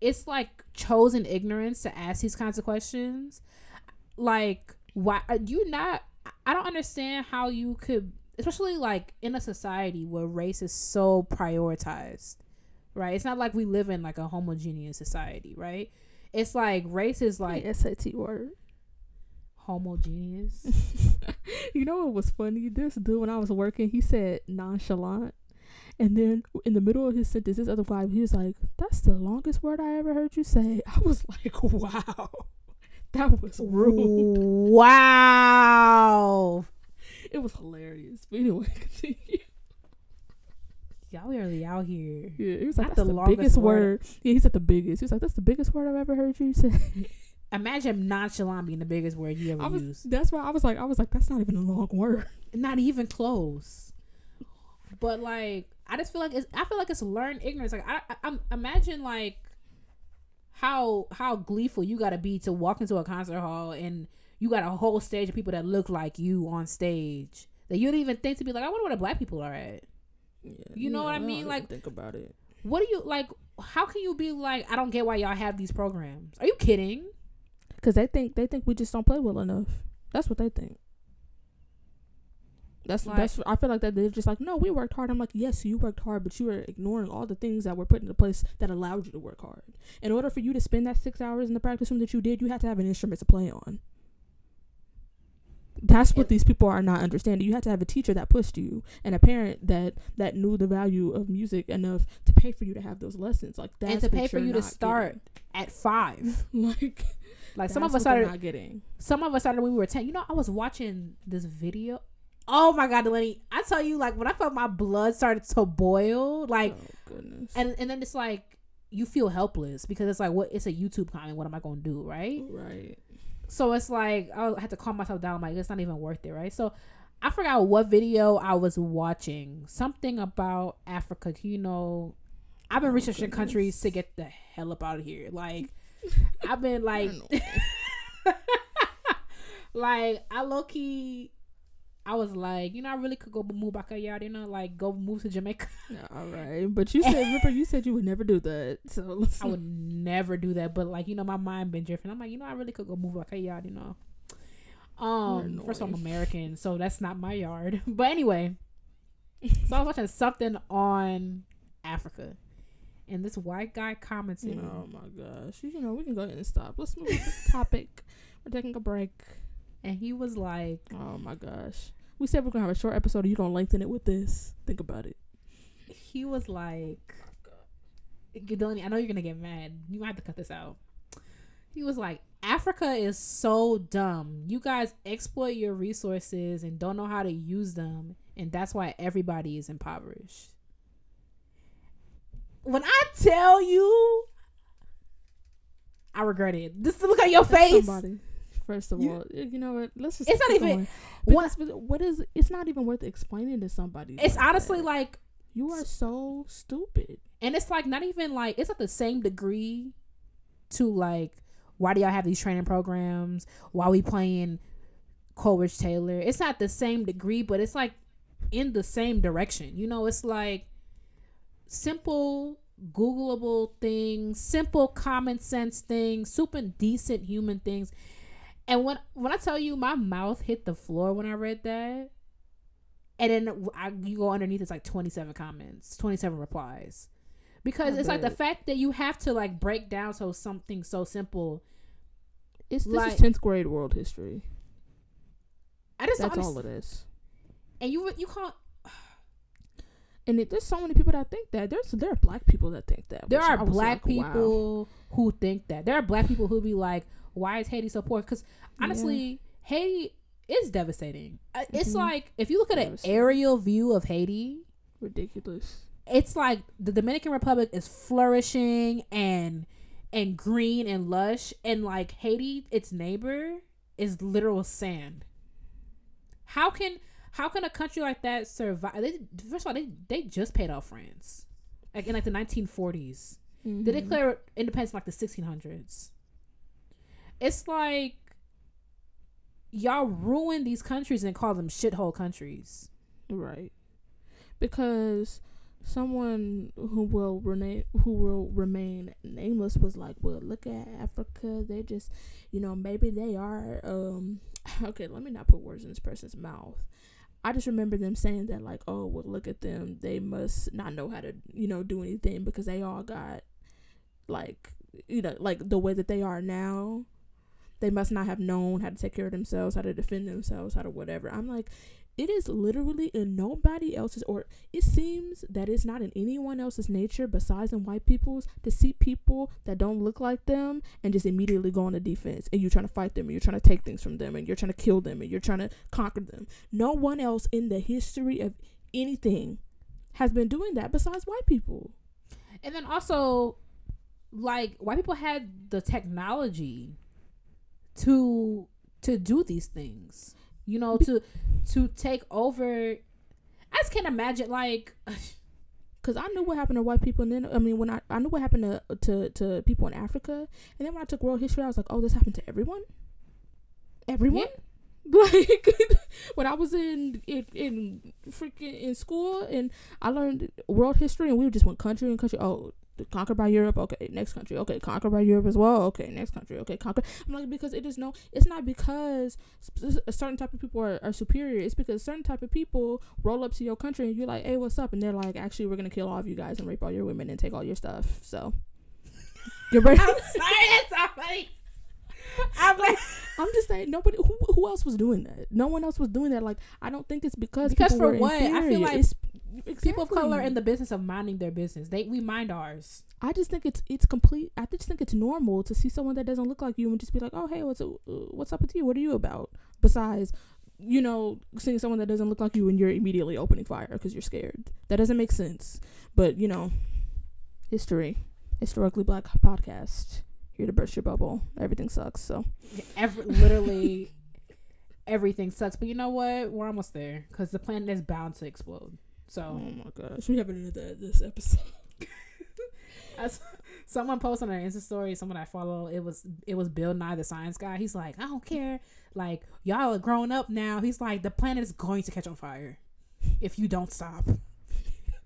it's like chosen ignorance to ask these kinds of questions. Like, why are you not? I don't understand how you could, especially like in a society where race is so prioritized, right? It's not like we live in like a homogeneous society, right? It's like race is like like SAT word. homogeneous. you know what was funny? This dude when I was working, he said nonchalant. And then in the middle of his sentence, this other guy, he was like, That's the longest word I ever heard you say. I was like, Wow. That was rude. wow. It was hilarious. But anyway, continue. Y'all really out here. Yeah, he was like, Not That's the the, longest biggest word. word. Yeah, he said the biggest. He was like, That's the biggest word I've ever heard you say. Imagine nonchalant being the biggest word you ever I was used. that's why I was like I was like, That's not even a long word. Not even close. But like, I just feel like it's. I feel like it's learned ignorance. Like, I, I, I'm imagine like how how gleeful you got to be to walk into a concert hall and you got a whole stage of people that look like you on stage that you don't even think to be like, I wonder where the black people are at. Yeah, You know what I don't mean? even Like- think about it. What do you like? How can you be like? I don't get why y'all have these programs. Are you kidding? Because they think they think we just don't play well enough. That's what they think. That's Like- that's. I feel like that they're just like, no, we worked hard. I'm like, yes, you worked hard, but you were ignoring all the things that were put into place that allowed you to work hard. In order for you to spend that six hours in the practice room that you did, you had to have an instrument to play on. That's what these people are not understanding. You had to have a teacher that pushed you and a parent that that knew the value of music enough to pay for you to have those lessons. Like that, and to pay for you to start at five. like Like some of us started. not getting. Some of us started when we were ten. You know, I was watching this video. Oh my god, Delaney! I tell you, like when I felt my blood started to boil, like, oh and and then it's like you feel helpless because it's like, what? It's a YouTube comment. What am I gonna do, right? right. So it's like I had to calm myself down. like it's not even worth it, right? So I forgot what video I was watching. Something about Africa. You know, I've been Oh, researching goodness. countries to get the hell up out of here. Like I've been like, like I low key. I was like, you know, I really could go move back a yard, you know, like go move to Jamaica. All right, but you said remember you said you would never do that. So I would never do that, but like you know, my mind been drifting. I'm like, you know, I really could go move a yard, you know. Um, first of all, I'm. American, so that's not my yard. But anyway, so I was watching something on Africa, and this white guy commented, Oh my gosh! You know we can go ahead and stop. Let's move to the topic. We're taking a break. And he was like, Oh my gosh! We said we're gonna have a short episode. Are you gonna lengthen it with this? Think about it. he was like, Delaney, I know you're gonna get mad. You might have to cut this out. He was like, Africa is so dumb. You guys exploit your resources and don't know how to use them, and that's why everybody is impoverished. When I tell you, I regret it. Just look at your That's face. Somebody. First of You- all, you know what? Let's just. It's not even- What- what is? It's not even worth explaining to somebody. It's like honestly that. like you are so stupid. and it's like not even like it's at the same degree to like why do y'all have these training programs why we playing Coleridge Taylor it's not the same degree but it's like in the same direction you know it's like simple googleable things simple common sense things super decent human things and when when I tell you my mouth hit the floor when I read that and then I, you go underneath it's like 27 comments 27 replies because I it's like the fact that you have to like break down so something so simple It's this Like- is tenth grade world history. i just That's all it is. and you you can't And it, there's so many people that think that. There's there are black people that think that. there are black like, wow. people who think that there are black people who be like why is haiti so poor because honestly haiti is devastating Uh, it's Mhm. like if you look at an aerial view of haiti ridiculous. it's like the Dominican Republic is flourishing and and green and lush and like Haiti its neighbor is literal sand. How can how can a country like that survive? They, first of all, they they just paid off France, like in like the 1940s. They Mhm. declared independence in like the 1600s. It's like y'all ruin these countries and call them shithole countries. Right. Because someone who will remain who will remain nameless was like, "Well, look at Africa. They just, you know, maybe they are um okay, let me not put words in this person's mouth. I just remember them saying that like, "Oh, well, look at them. They must not know how to, you know, do anything because they all got like, you know, like the way that they are now." They must not have known how to take care of themselves, how to defend themselves, how to whatever. I'm like, it is literally in nobody else's or it seems that it's not in anyone else's nature besides in white people's to see people that don't look like them and just immediately go on the defense. And you're trying to fight them and you're trying to take things from them and you're trying to kill them and you're trying to conquer them. No one else in the history of anything has been doing that besides white people. And then also, like white people had the technology to to do these things. You know, to to take over. I just can't imagine like Cause I knew what happened to white people, and then I mean, when I I knew what happened to to to people in Africa, and then when I took world history, I was like, oh, this happened to everyone. Everyone. Like when I was in in, in freaking in school and I learned world history and we just went country and country. Oh, conquered by Europe. Okay, next country. Okay, conquered by Europe as well. Okay, next country. Okay, conquer. I'm like because it is no. It's not because a certain type of people are, are superior. It's because certain type of people roll up to your country and you're like, hey, what's up? And they're like, actually, we're gonna kill all of you guys and rape all your women and take all your stuff. So. You're right. I'm sorry, it's so funny. I'm like, I'm just saying, nobody. Who, who else was doing that? No one else was doing that. Like, I don't think it's because because for what I feel like exactly. people of color in the business of minding their business. They we mind ours. I just think it's it's complete. I just think it's normal to see someone that doesn't look like you and just be like, oh hey, what's uh, what's up with you? What are you about? Besides, you know, seeing someone that doesn't look like you and you're immediately opening fire because you're scared. That doesn't make sense. But you know, history, historically black podcast here to burst your bubble. Everything sucks. So, Every, literally, everything sucks. But you know what? We're almost there because the planet is bound to explode. So, oh my gosh, we haven't done that this episode. As someone posted on their Insta story, someone I follow, it was it was Bill Nye the Science Guy. He's like, I don't care, like y'all are grown up now. He's like, the planet is going to catch on fire if you don't stop,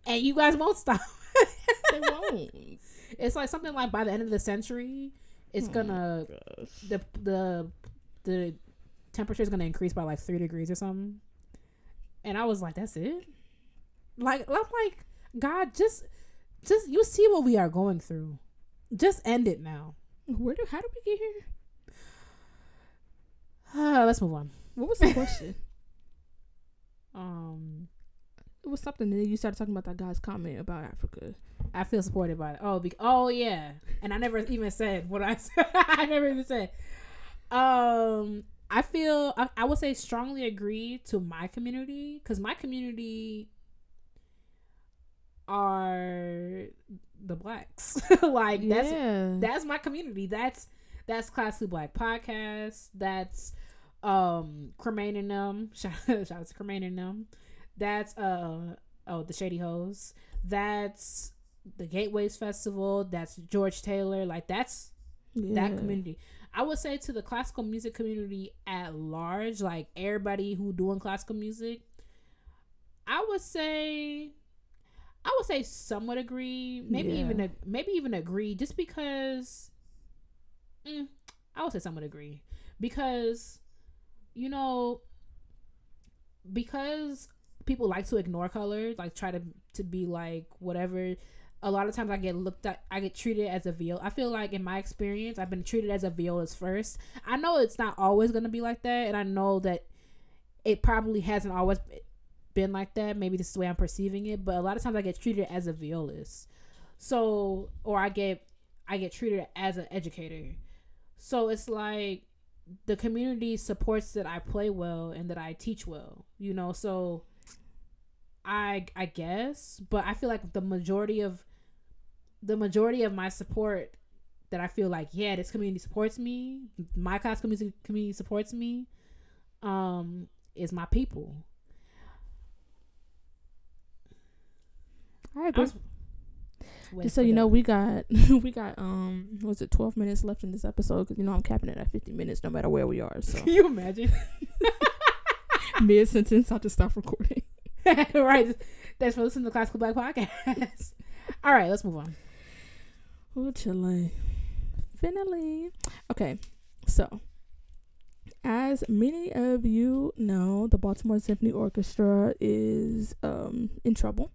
and you guys won't stop. they won't. It's like something like by the end of the century, it's oh gonna the the the temperature is gonna increase by like three degrees or something. And I was like, that's it. Like I'm like, God, just just you see what we are going through. Just end it now. Where do how did we get here? Uh, let's move on. What was the question? um, it was something. And then you started talking about that guy's comment about Africa. I feel supported by it. Oh, be- oh yeah. And I never even said what I said. I never even said. Um, I feel I, I would say strongly agree to my community because my community are the blacks. like yeah. that's that's my community. That's that's classically black podcast. That's um Cremain and them. Shout, shout out to Cremain and them. That's uh oh the Shady Hoes. That's the Gateways Festival. That's Coleridge Taylor. Like that's yeah. that community. I would say to the classical music community at large, like everybody who doing classical music, I would say I would say somewhat agree, maybe yeah. even maybe even agree, just because. Mm, I would say somewhat agree because, you know, because people like to ignore color, like try to to be like whatever a lot of times I get looked at, I get treated as a VO. I feel like in my experience, I've been treated as a violist first. I know it's not always gonna be like that, and I know that it probably hasn't always been like that. Maybe this is the way I'm perceiving it, but a lot of times I get treated as a violist. So, or I get, I get treated as an educator. So it's like the community supports that I play well and that I teach well. You know, so I I guess, but I feel like the majority of the majority of my support that I feel like, yeah, this community supports me, my class community community supports me, um, is my people. I agree. Just so you know, we got we got um was it twelve minutes left in this episode because you know I'm capping it at fifty minutes no matter where we are. So can you imagine? Mid sentence, I'll just stop recording. right. Thanks for listening to the Classical Black Podcast. All right, let's move on. Oh, chilling. Finally. Okay, so as many of you know, the Baltimore Symphony Orchestra is um, in trouble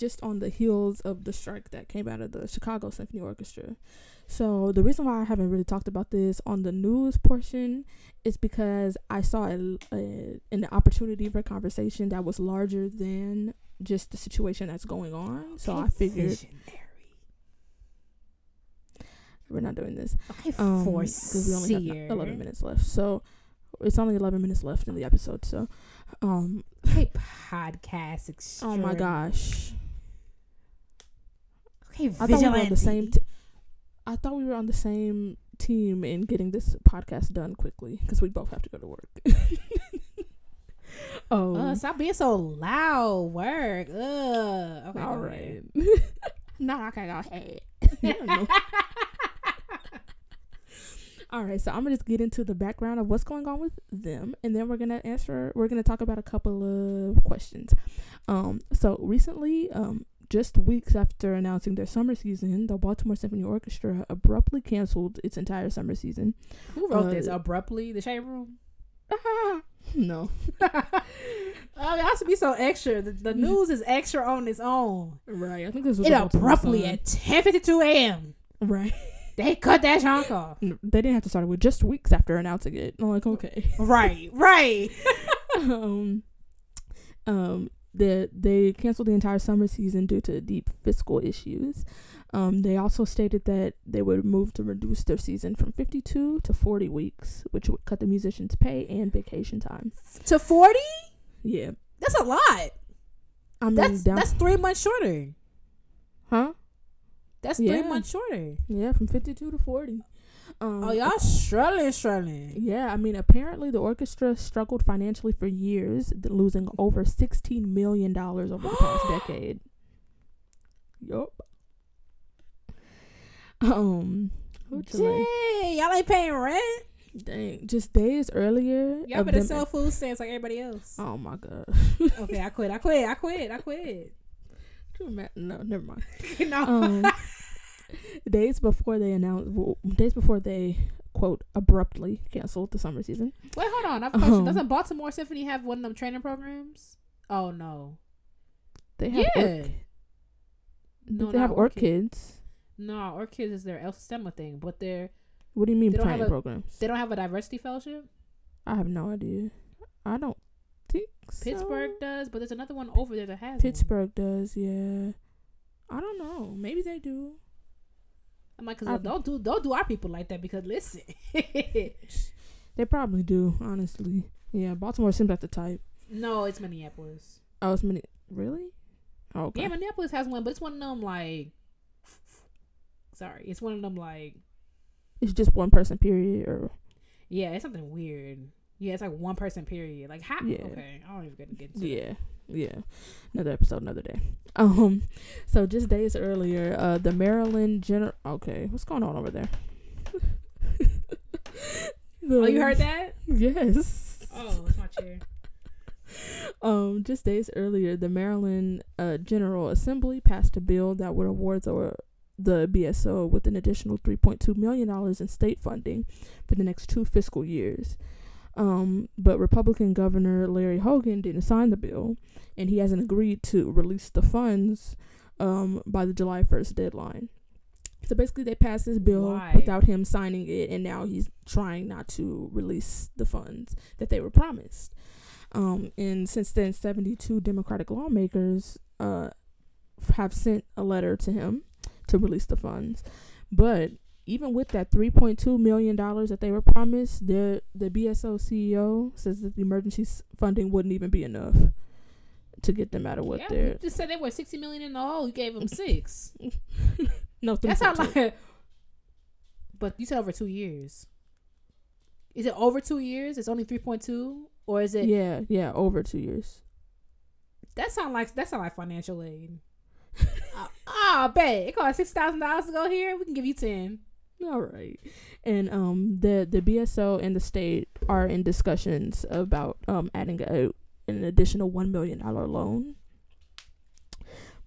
just on the heels of the strike that came out of the Chicago Symphony Orchestra. So, the reason why I haven't really talked about this on the news portion is because I saw a, a, an opportunity for conversation that was larger than just the situation that's going on. So, I figured. We're not doing this. Okay, um, because we only have eleven minutes left. So it's only eleven minutes left in the episode. So, um, okay, podcast. Oh my gosh. Okay, vigilante. I thought we were on the same. T- I thought we were on the same team in getting this podcast done quickly because we both have to go to work. Oh, Uh, stop being so loud. Work. Ugh. Okay. all right. I can't go ahead. All right, so I'm gonna just get into the background of what's going on with them, and then we're gonna answer. We're gonna talk about a couple of questions. Um, so recently, um, just weeks after announcing their summer season, the Baltimore Symphony Orchestra abruptly canceled its entire summer season. Who wrote Uh, this abruptly? The shade room. no, Oh, y'all should be so extra. The, the news is extra on its own. right? I think this was It abruptly at ten fifty two a.m. right. They cut that chunk off. They didn't have to start it with just weeks after announcing it. I'm like, okay. right, right. um, um, the they canceled the entire summer season due to deep fiscal issues. Um, they also stated that they would move to reduce their season from 52 to 40 weeks, which would cut the musicians' pay and vacation time. To forty? Yeah, That's a lot. I mean, That's down, that's three months shorter. huh? That's Yeah. three months shorter. Yeah, from 52 to 40. Um, Oh, y'all struggling, struggling. Yeah, I mean, apparently the orchestra struggled financially for years, losing over sixteen million dollars over the past decade. Yup. Um, what you like? Dang, y'all ain't paying rent. dang, just days earlier. Y'all better sell food stamps like everybody else. Oh my god. okay, I quit. I quit. I quit. I quit. No, never mind. no. Um, days before they announced, well, days before they quote abruptly canceled the summer season. Wait, hold on. I have a question. um, Doesn't Baltimore Symphony have one of them training programs? Oh no. They have yeah. orch- No, they have OrchKids. No, OrchKids is their El Sistema thing, but they're What do you mean training a- programs? they don't have a diversity fellowship. I have no idea. I don't think so. Pittsburgh does, but there's another one over there that has one. Pittsburgh does, yeah. I don't know. Maybe they do. I'm like, cause don't do don't do our people like that because listen, They probably do, honestly. Yeah, Baltimore seems like the type. no, it's Minneapolis. Oh, it's many. Really? Oh, okay. Yeah, Minneapolis has one, but it's one of them like. Sorry, it's one of them like. It's just one person, period. Or Yeah, it's something weird. Yeah, it's like one person period. Like how? Yeah. Okay, I don't even get to get into yeah, yeah. Another episode, another day. Um, so just days earlier, uh, the Maryland general. Okay, what's going on over there? Oh, you heard that? Yes. Oh, it's my chair. Um, just days earlier, the Maryland uh, General Assembly passed a bill that would award the, the BSO with an additional $3.2 million in state funding for the next two fiscal years. Um, but Republican Governor Larry Hogan didn't sign the bill, and he hasn't agreed to release the funds um, by the July 1st deadline. So basically, they passed this bill Why? without him signing it, and now he's trying not to release the funds that they were promised. Um, and since then, 72 Democratic lawmakers uh, have sent a letter to him to release the funds. But even with that $3.2 million that they were promised, the, the BSO CEO says that the emergency funding wouldn't even be enough to get them out of what yeah, they're. you just said they were sixty million in the hole. You gave them six. No, That's not 3.2. like. But you said over two years. Is it over two years? It's only three point two, or is it? Yeah, yeah, over two years. That sound like that sound like financial aid. Ah, uh, bet it costs six thousand dollars to go here. We can give you ten. All right. And um the the BSO and the state are in discussions about um adding a an additional 1 million dollar loan.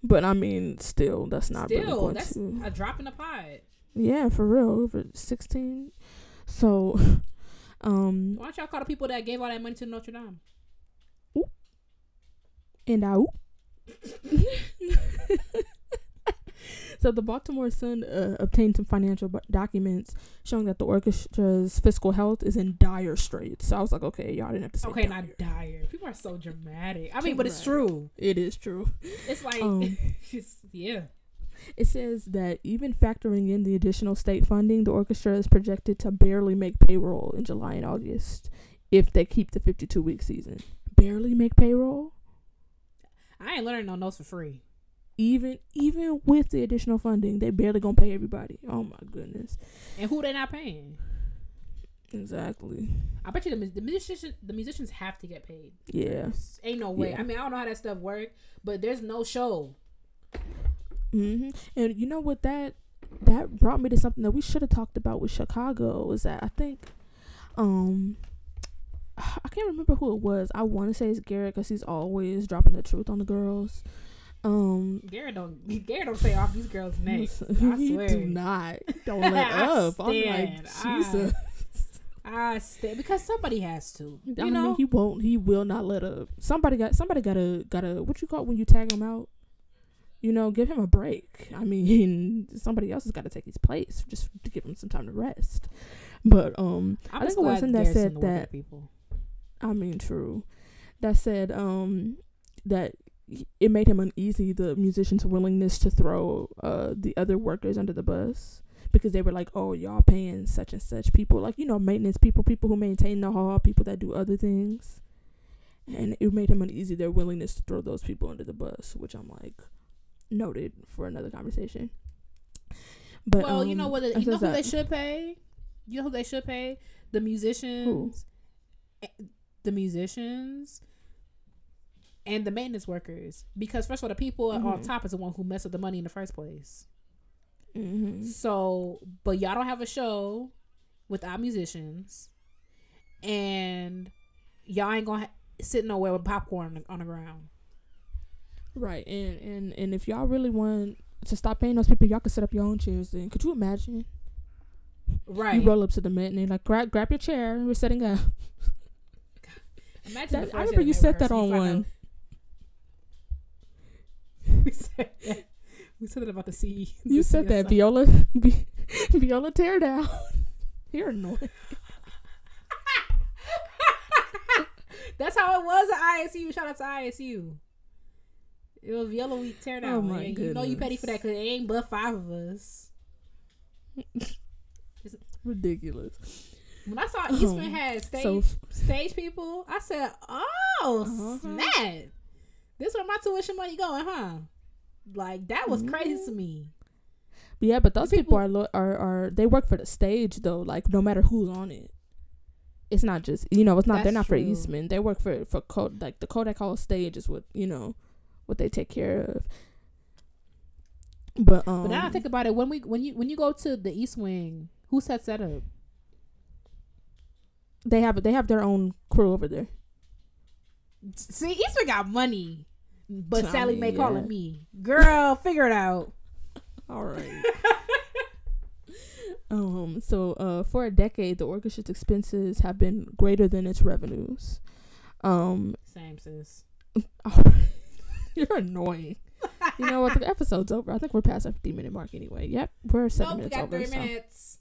But I mean, still that's not really Still, going that's to a drop in the pot. Yeah, for real, over 16. So um Why don't y'all call the people that gave all that money to Notre Dame? and out. so the Baltimore Sun uh, obtained some financial documents showing that the orchestra's fiscal health is in dire straits. So I was like, okay, y'all didn't have to say Okay, dire. not dire. People are so dramatic. I mean, but it's true. It is true. It's like, Um, it's, yeah. It says that even factoring in the additional state funding, the orchestra is projected to barely make payroll in July and August if they keep the 52 week season. Barely make payroll? I ain't learning no notes for free. Even even with the additional funding, they barely gonna pay everybody. Oh my goodness. And who they not paying? Exactly. I bet you the, the musicians the musicians have to get paid. Yeah. Ain't no way. Yeah. I mean, I don't know how that stuff work, but there's no show. hmm And you know what that that brought me to something that we should have talked about with Chicago is that I think, um, I can't remember who it was. I want to say it's Garrett because he's always dropping the truth on the girls. Um, Garrett don't Garrett don't say off these girls' necks. I swear. do not. Don't let up. I'm like stand. I- Jesus. I stay because somebody has to. You I know, mean, he won't. He will not let up. Somebody got. Somebody gotta. Gotta. What you call it when you tag him out? You know, give him a break. I mean, somebody else has got to take his place just to give him some time to rest. But um, I'm I think it was glad him that said in the work that- people. I mean, true. That said, um, that it made him uneasy. The musician's willingness to throw uh the other workers under the bus because they were like, "Oh, y'all paying such and such people, like you know, maintenance people, people who maintain the hall, people that do other things." And it made him uneasy their willingness to throw those people under the bus, which I'm like, noted for another conversation. But well, you um, know what? The, you know who they should pay. You know who they should pay? The musicians. eh, The musicians. And the maintenance workers, because first of all, the people on Mhm. top is the one who messed up the money in the first place. Mhm. So, but y'all don't have a show without musicians, and y'all ain't gonna ha- sit nowhere with popcorn on the, on the ground. Right, and and and if y'all really want to stop paying those people, y'all could set up your own chairs. Then could you imagine? Right. You roll up to the mat and they're like grab grab your chair. We're setting up. Imagine That- I remember you said that on one. Said that. We said that about the C. You said that Viola, Vi- Viola tear down. You're annoying. That's how it was at ISU. Shout out to ISU. It was Yellow Week teardown. Oh my and you know you petty for that because it ain't but five of us. Ridiculous. When I saw Oh, Eastman had stage So stage people, I said, "Oh Uh-huh. snap! This where my tuition money going, huh?" Like that was crazy Mm-hmm. to me. But yeah, but those people, people- are lo- are are they work for the stage though. Like no matter who's on it, it's not just you know it's not they're not for. Eastman. They work for for Code like the Kodak Hall stage is what you know what they take care of. But um, But now I think about it, when we when you when you go to the East Wing, who sets that up? they have they have their own crew over there. See, Eastman got money, but I Sallie Mae yeah. calling me, girl, figure it out. All right. um. So, uh, for a decade, the orchestra's expenses have been greater than its revenues. Um. Same sis. You're annoying. You know what? The episode's over. I think we're past our 50 minute mark anyway. Yep, we're seven Nope, we minutes got over. three so. minutes.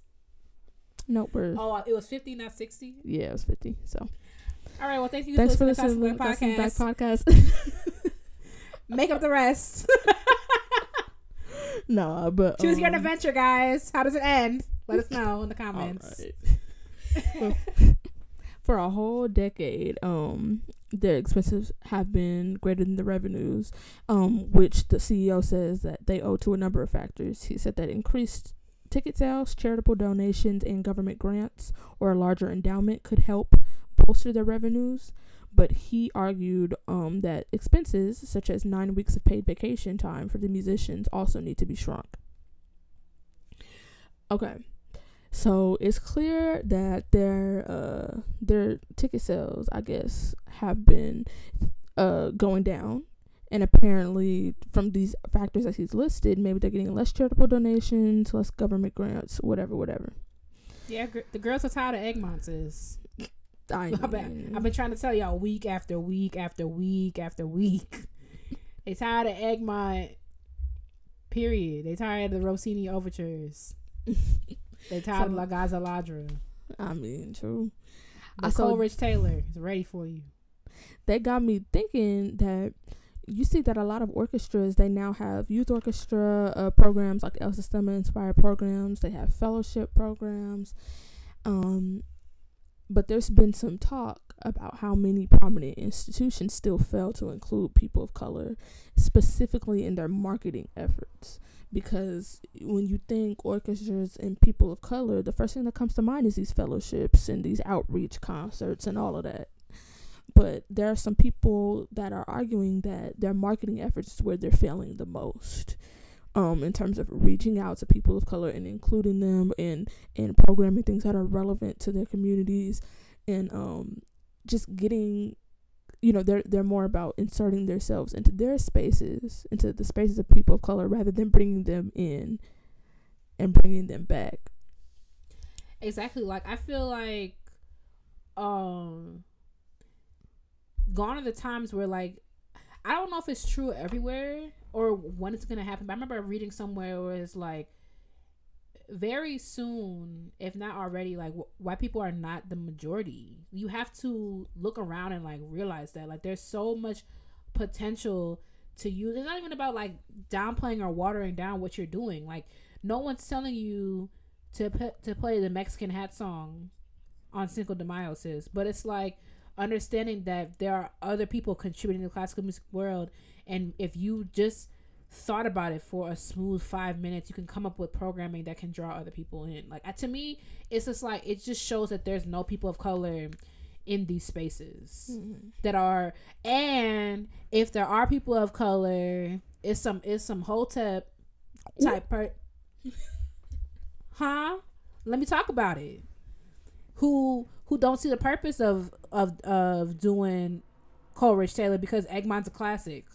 Nope, we're Oh, it was fifty, not sixty. yeah, it was 50. So All right. Well, thank you thanks for listening to the Back podcast. Make up the rest. nah, but Choose your um, adventure, guys. How does it end? Let us know in the comments. right. for a whole decade, um, their expenses have been greater than the revenues, um, which the CEO says that they owe to a number of factors. He said that increased ticket sales, charitable donations, and government grants or a larger endowment could help bolster their revenues. But he argued um, that expenses, such as nine weeks of paid vacation time for the musicians, also need to be shrunk. Okay, so it's clear that their uh their ticket sales, I guess, have been uh going down. And apparently, from these factors that he's listed, maybe they're getting less charitable donations, less government grants, whatever, whatever. Yeah, gr- the girls are tired of Egmonts. Is I I've been, I've been trying to tell y'all week after week after week after week. they tired of Egmont. Period. They tired of the Rossini overtures. They tired of So- La Gazza Ladra. I mean, true. I saw- Coleridge Taylor is ready for you. That got me thinking that you see that a lot of orchestras they now have youth orchestra uh, programs like El Sistema inspired programs. They have fellowship programs. Um, but there's been some talk about how many prominent institutions still fail to include people of color, specifically in their marketing efforts. Because when you think orchestras and people of color, the first thing that comes to mind is these fellowships and these outreach concerts and all of that. But there are some people that are arguing that their marketing efforts is where they're failing the most um, in terms of reaching out to people of color and including them in in programming things that are relevant to their communities and um, just getting you know they're they're more about inserting themselves into their spaces into the spaces of people of color rather than bringing them in and bringing them back. Exactly like i feel like um gone are the times where like i don't know if it's true everywhere or when it's gonna happen. But I remember reading somewhere where it's like very soon, if not already, like white people are not the majority. You have to look around and like realize that like there's so much potential to use. It's not even about like downplaying or watering down what you're doing. Like no one's telling you to p- to play the Mexican hat song on Cinco de Mayo, sis. But it's like understanding that there are other people contributing to the classical music world and if you just thought about it for a smooth five minutes, you can come up with programming that can draw other people in. Like to me, it's just like it just shows that there's no people of color in these spaces mm-hmm. that are and if there are people of color it's some it's some hotep type part huh let me talk about it who who don't see the purpose of of of doing Coleridge Taylor because Egmont's a classic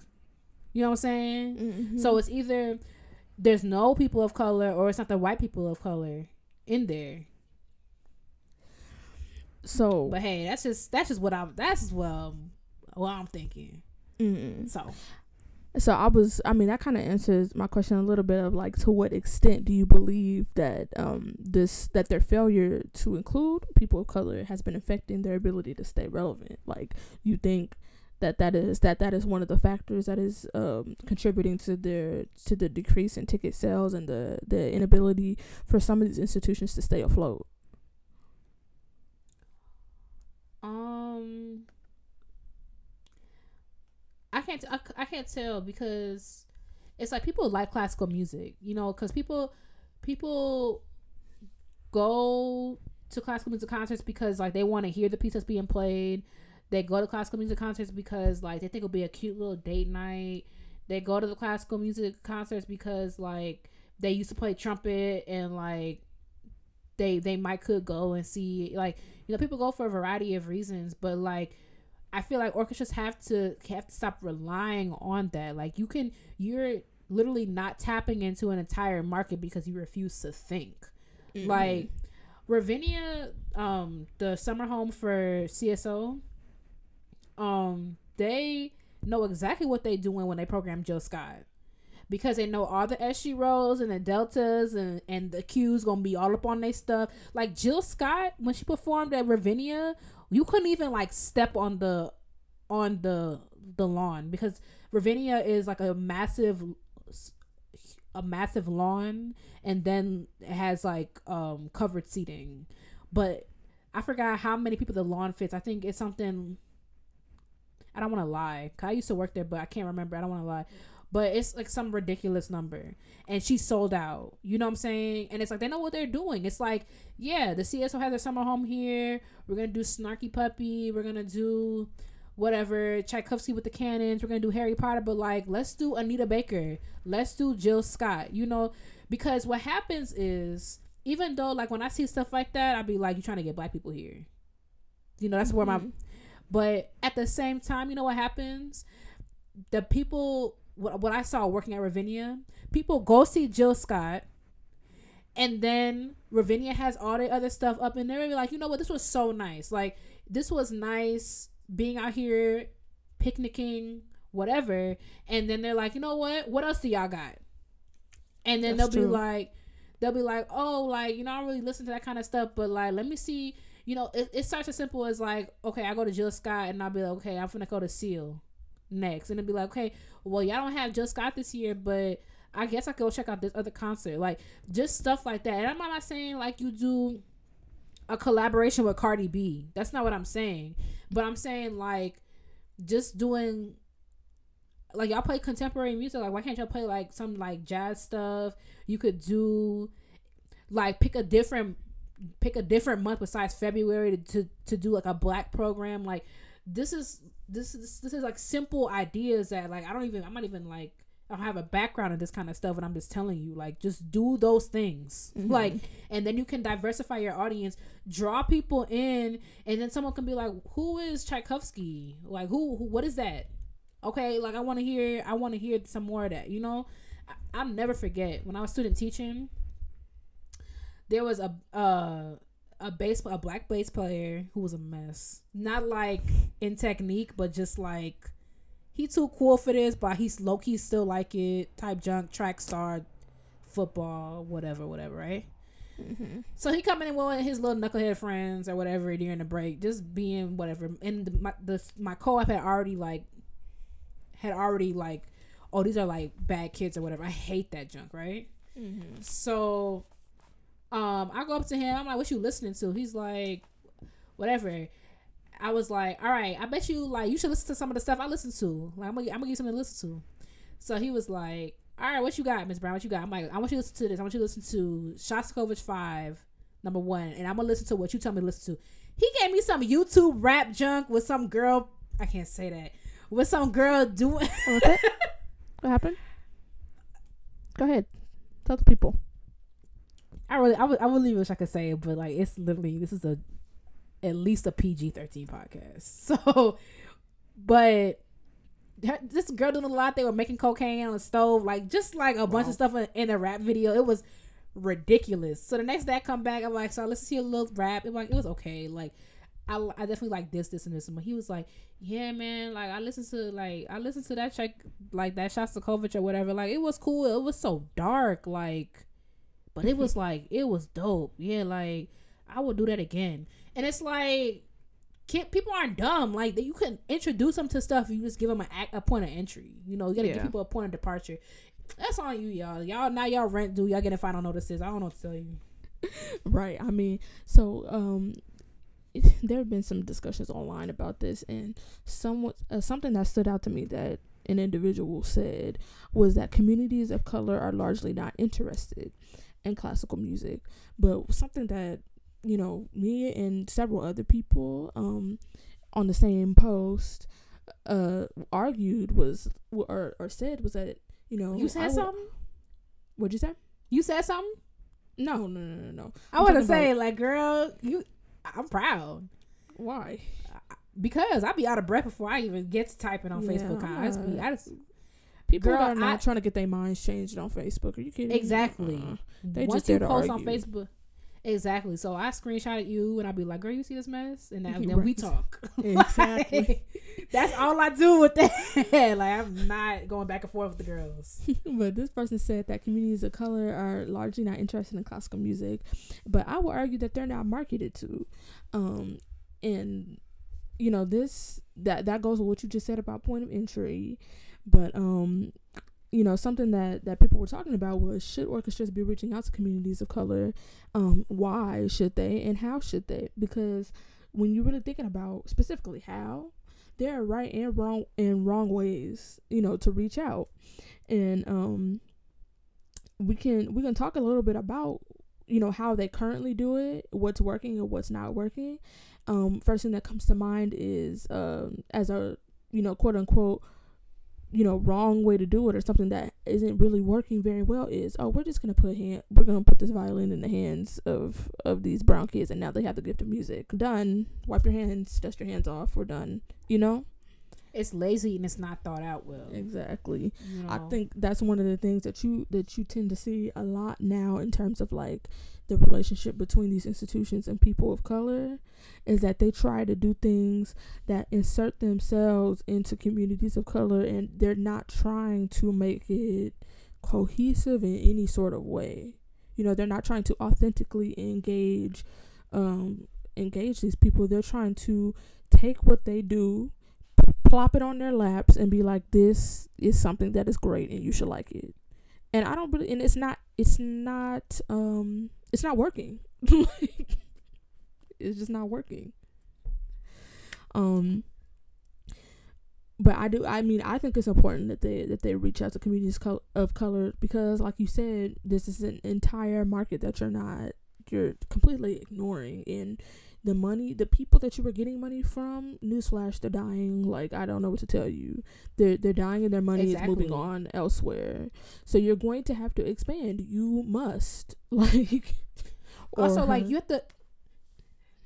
you know what I'm saying? Mm-hmm. So it's either there's no people of color or it's not the white people of color in there. So, but hey, that's just that's just what I'm that's what what I'm thinking. Mm-mm. So, so I was I mean that kind of answers my question a little bit of like to what extent do you believe that um this that their failure to include people of color has been affecting their ability to stay relevant? Like you think that that is that that is one of the factors that is um, contributing to their to the decrease in ticket sales and the the inability for some of these institutions to stay afloat. Um, I can't I, can't tell because it's like people like classical music, you know, because people people go to classical music concerts because like they want to hear the piece that's being played they go to classical music concerts because like they think it'll be a cute little date night. They go to the classical music concerts because like they used to play trumpet and like they they might could go and see like you know people go for a variety of reasons, but like I feel like orchestras have to have to stop relying on that. Like you can you're literally not tapping into an entire market because you refuse to think. Mm-hmm. Like Ravinia, um, the summer home for CSO, um they know exactly what they're doing when they program Jill Scott because they know all the SG Rhos and the deltas and and the Ques gonna be all up on their stuff. Like Jill Scott when she performed at Ravinia, you couldn't even like step on the on the the lawn because Ravinia is like a massive a massive lawn and then it has like um covered seating. But I forgot how many people the lawn fits. I think it's something I don't want to lie. I used to work there, but I can't remember. I don't want to lie. But it's like some ridiculous number. And she sold out. You know what I'm saying? And it's like they know what they're doing. It's like, yeah, the CSO has their summer home here. We're going to do Snarky Puppy. We're going to do whatever Tchaikovsky with the cannons. We're going to do Harry Potter. But like, let's do Anita Baker. Let's do Jill Scott. You know, because what happens is, even though like when I see stuff like that, I'll be like, you're trying to get black people here. You know, that's mm-hmm. where my but at the same time, you know what happens? The people, what, what I saw working at Ravinia, people go see Jill Scott, and then Ravinia has all the other stuff up, and they're like, you know what? This was so nice. Like, this was nice being out here picnicking, whatever. And then they're like, you know what? What else do y'all got? And then That's they'll true. be like, they'll be like, oh, like, you know, I don't really listen to that kind of stuff, but like, let me see you know, it, it starts as simple as like, okay, I go to Jill Scott and I'll be like, okay, I'm gonna go to Seal next, and it'll be like, okay, well, y'all don't have Jill Scott this year, but I guess I could go check out this other concert, like just stuff like that. And I'm not saying like you do a collaboration with Cardi B. That's not what I'm saying. But I'm saying like just doing like y'all play contemporary music. Like why can't y'all play like some like jazz stuff? You could do like pick a different pick a different month besides February to, to, to do like a black program. Like this is this is this is like simple ideas that like I don't even I'm not even like I don't have a background in this kind of stuff and I'm just telling you like just do those things. Mhm. like and then you can diversify your audience draw people in and then someone can be like who is Tchaikovsky? Like who, who what is that? Okay like I want to hear I want to hear some more of that you know? I, I'll never forget when I was student teaching there was a uh a bass a black bass player who was a mess. Not like in technique, but just like he too cool for this, but he's low key still like it. Type junk, track star, football, whatever, whatever, right? Mm-hmm. So he coming in with his little knucklehead friends or whatever during the break, just being whatever. And the, my the my co-op had already like had already like, oh these are like bad kids or whatever. I hate that junk, right? Mm-hmm. So um I go up to him, I'm like, What you listening to? He's like, Whatever. I was like, All right, I bet you like you should listen to some of the stuff I listen to. Like I'm gonna I'm gonna give you something to listen to. So he was like, All right, what you got, Miss Brown? What you got? I'm like, I want you to listen to this. I want you to listen to Shostakovich five, number one, and I'm gonna listen to what you tell me to listen to. He gave me some YouTube rap junk with some girl I can't say that. With some girl doing What, what happened? Go ahead. Tell the people. I really, I, would, I really wish I could say it, but like it's literally this is a at least a PG thirteen podcast. So, but this girl doing a lot. They were making cocaine on the stove, like just like a bunch of stuff in, in a rap video. It was ridiculous. So the next day I come back, I'm like, so let's see a little rap. It like it was okay. Like I, I definitely like this, this, and this. But he was like, yeah, man. Like I listened to like I listened to that check like that Shostakovich or whatever. Like it was cool. It was so dark. Like but it was like it was dope. Yeah, like I would do that again. And it's like kid, people aren't dumb. Like you can introduce them to stuff. You just give them a, a point of entry. You know, you gotta Yeah. give people a point of departure. That's on you, y'all. Y'all now y'all rent do y'all getting final notices. I don't know what to tell you. Right. I mean, so um, it, there have been some discussions online about this, and somewhat uh, something that stood out to me that an individual said was that communities of color are largely not interested in classical music, but something that you know me and several other people um on the same post uh argued was or or said was that you know You said would- something? What'd you say? You said something? No, no, no, no, no. I want to say, about- like, girl, you. I'm proud Why? because I be out of breath before I even get to typing on Yeah, Facebook. I just be, I just People Girl, are not I- trying to get their minds changed on Facebook. Are you kidding? Exactly. Uh-uh. They Once just you post on. Facebook, exactly. So I screenshotted you, and I'd be like, "Girl, you see this mess?" And then, You then we talk. Exactly. Like, that's all I do with that. like I'm not going back and forth with the girls. but this person said that communities of color are largely not interested in classical music, but I would argue that they're not marketed to. Um, and you know this that that goes with what you just said about point of entry, but um. You know, something that, that people were talking about was should orchestras be reaching out to communities of color? Um, why should they and how should they? Because when you're really thinking about specifically how, there are right and wrong and wrong ways, you know, to reach out. And um we can we can talk a little bit about, you know, how they currently do it, what's working and what's not working. Um first thing that comes to mind is um as a, you know, quote unquote you know wrong way to do it or something that isn't really working very well is oh we're just gonna put hand we're gonna put this violin in the hands of of these brown kids and now they have the gift of music done wipe your hands dust your hands off we're done you know It's lazy and it's not thought out well. exactly You know? I think that's one of the things that you that you tend to see a lot now in terms of like the relationship between these institutions and people of color is that they try to do things that insert themselves into communities of color and they're not trying to make it cohesive in any sort of way. You know, they're not trying to authentically engage um engage these people. They're trying to take what they do plop it on their laps and be like this is something that is great and you should like it and i don't really and it's not it's not um it's not working like it's just not working Um, but I do. I mean, I think it's important that they that they reach out to communities of color because, like you said, this is an entire market that you're not you're completely ignoring and the money the people that you were getting money from newsflash they're dying. Like i don't know what to tell you. They're they're dying and their money exactly. is moving on elsewhere. So you're going to have to expand. You must. Like also like you have to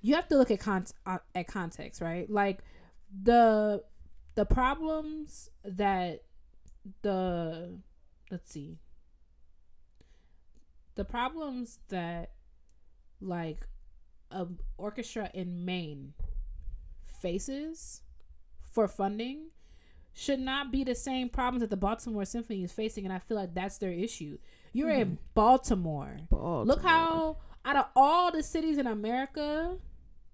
you have to look at con- uh, at context right? Like the the problems that the let's see. The problems that like a orchestra in Maine faces for funding should not be the same problems that the Baltimore Symphony is facing, and I feel like that's their issue. You're mm-hmm. in Baltimore. Baltimore. Look how out of all the cities in America,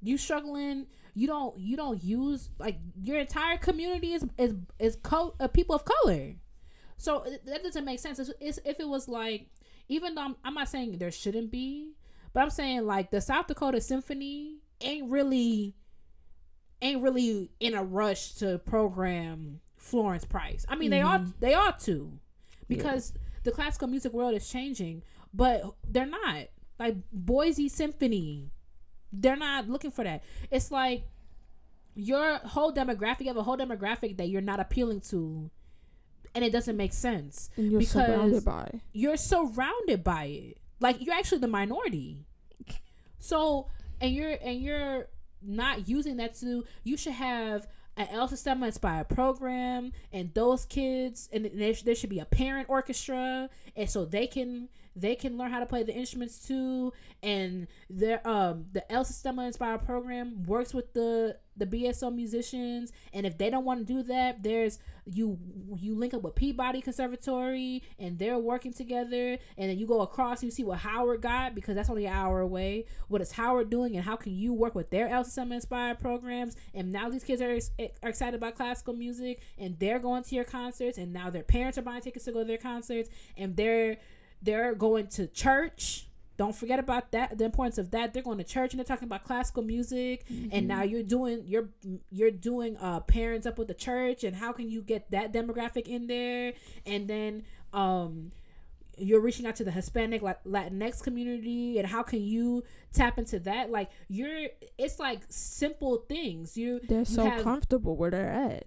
you struggling. You don't you don't use like your entire community is is is co- uh, people of color. So that doesn't make sense. It's, it's, if it was like, even though I'm, I'm not saying there shouldn't be, but I'm saying like the South Dakota Symphony ain't really ain't really in a rush to program Florence Price. I mean, mm-hmm. they ought they ought to because yeah. the classical music world is changing, but they're not. Like Boise Symphony, they're not looking for that. It's like your whole demographic, you have a whole demographic that you're not appealing to and it doesn't make sense. And you're surrounded by. You're surrounded by it. Like you're actually the minority. So and you're and you're not using that to you should have an El Sistema inspired program and those kids and there, there should be a parent orchestra and so they can they can learn how to play the instruments too. And their um the El Sistema inspired program works with the the BSO musicians. And if they don't want to do that there's you you link up with Peabody Conservatory and they're working together. And then you go across you see what Howard got because that's only an hour away. What is Howard doing and how can you work with their El Sistema inspired programs? And now these kids are, are excited about classical music. And they're going to your concerts. And now their parents are buying tickets to go to their concerts. And they're they're going to church. Don't forget about that. The importance of that. They're going to church and they're talking about classical music. Mm-hmm. And now you're doing you're you're doing uh parents up with the church and how can you get that demographic in there? And then um you're reaching out to the Hispanic Latinx community and how can you tap into that? Like you're it's like simple things. You they're so have, comfortable where they're at.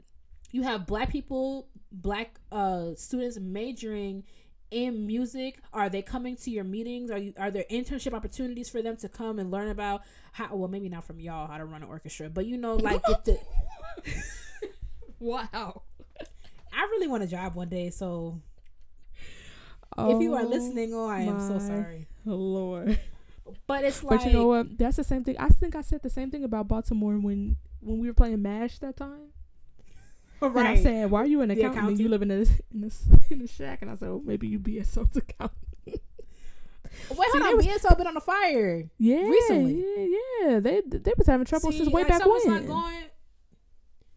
You have black people, black uh students majoring in music? Are they coming to your meetings? Are you are there internship opportunities for them to come and learn about how? Well, maybe not from y'all how to run an orchestra, but you know, like the. wow. I really want a job one day, so oh, if you are oh listening, oh, I am so sorry, Lord. But it's like, but you know what? That's the same thing. I think I said the same thing about Baltimore when when we were playing Mash that time. Right. And I said, "Why are you an accountant? accountant? You live in a in a in a shack?" And I said, "Oh, maybe you be a sales accountant." Wait, hold on. BSO been on the fire. Yeah, recently. Yeah, yeah. They they was having trouble See, since way like back when. Not going,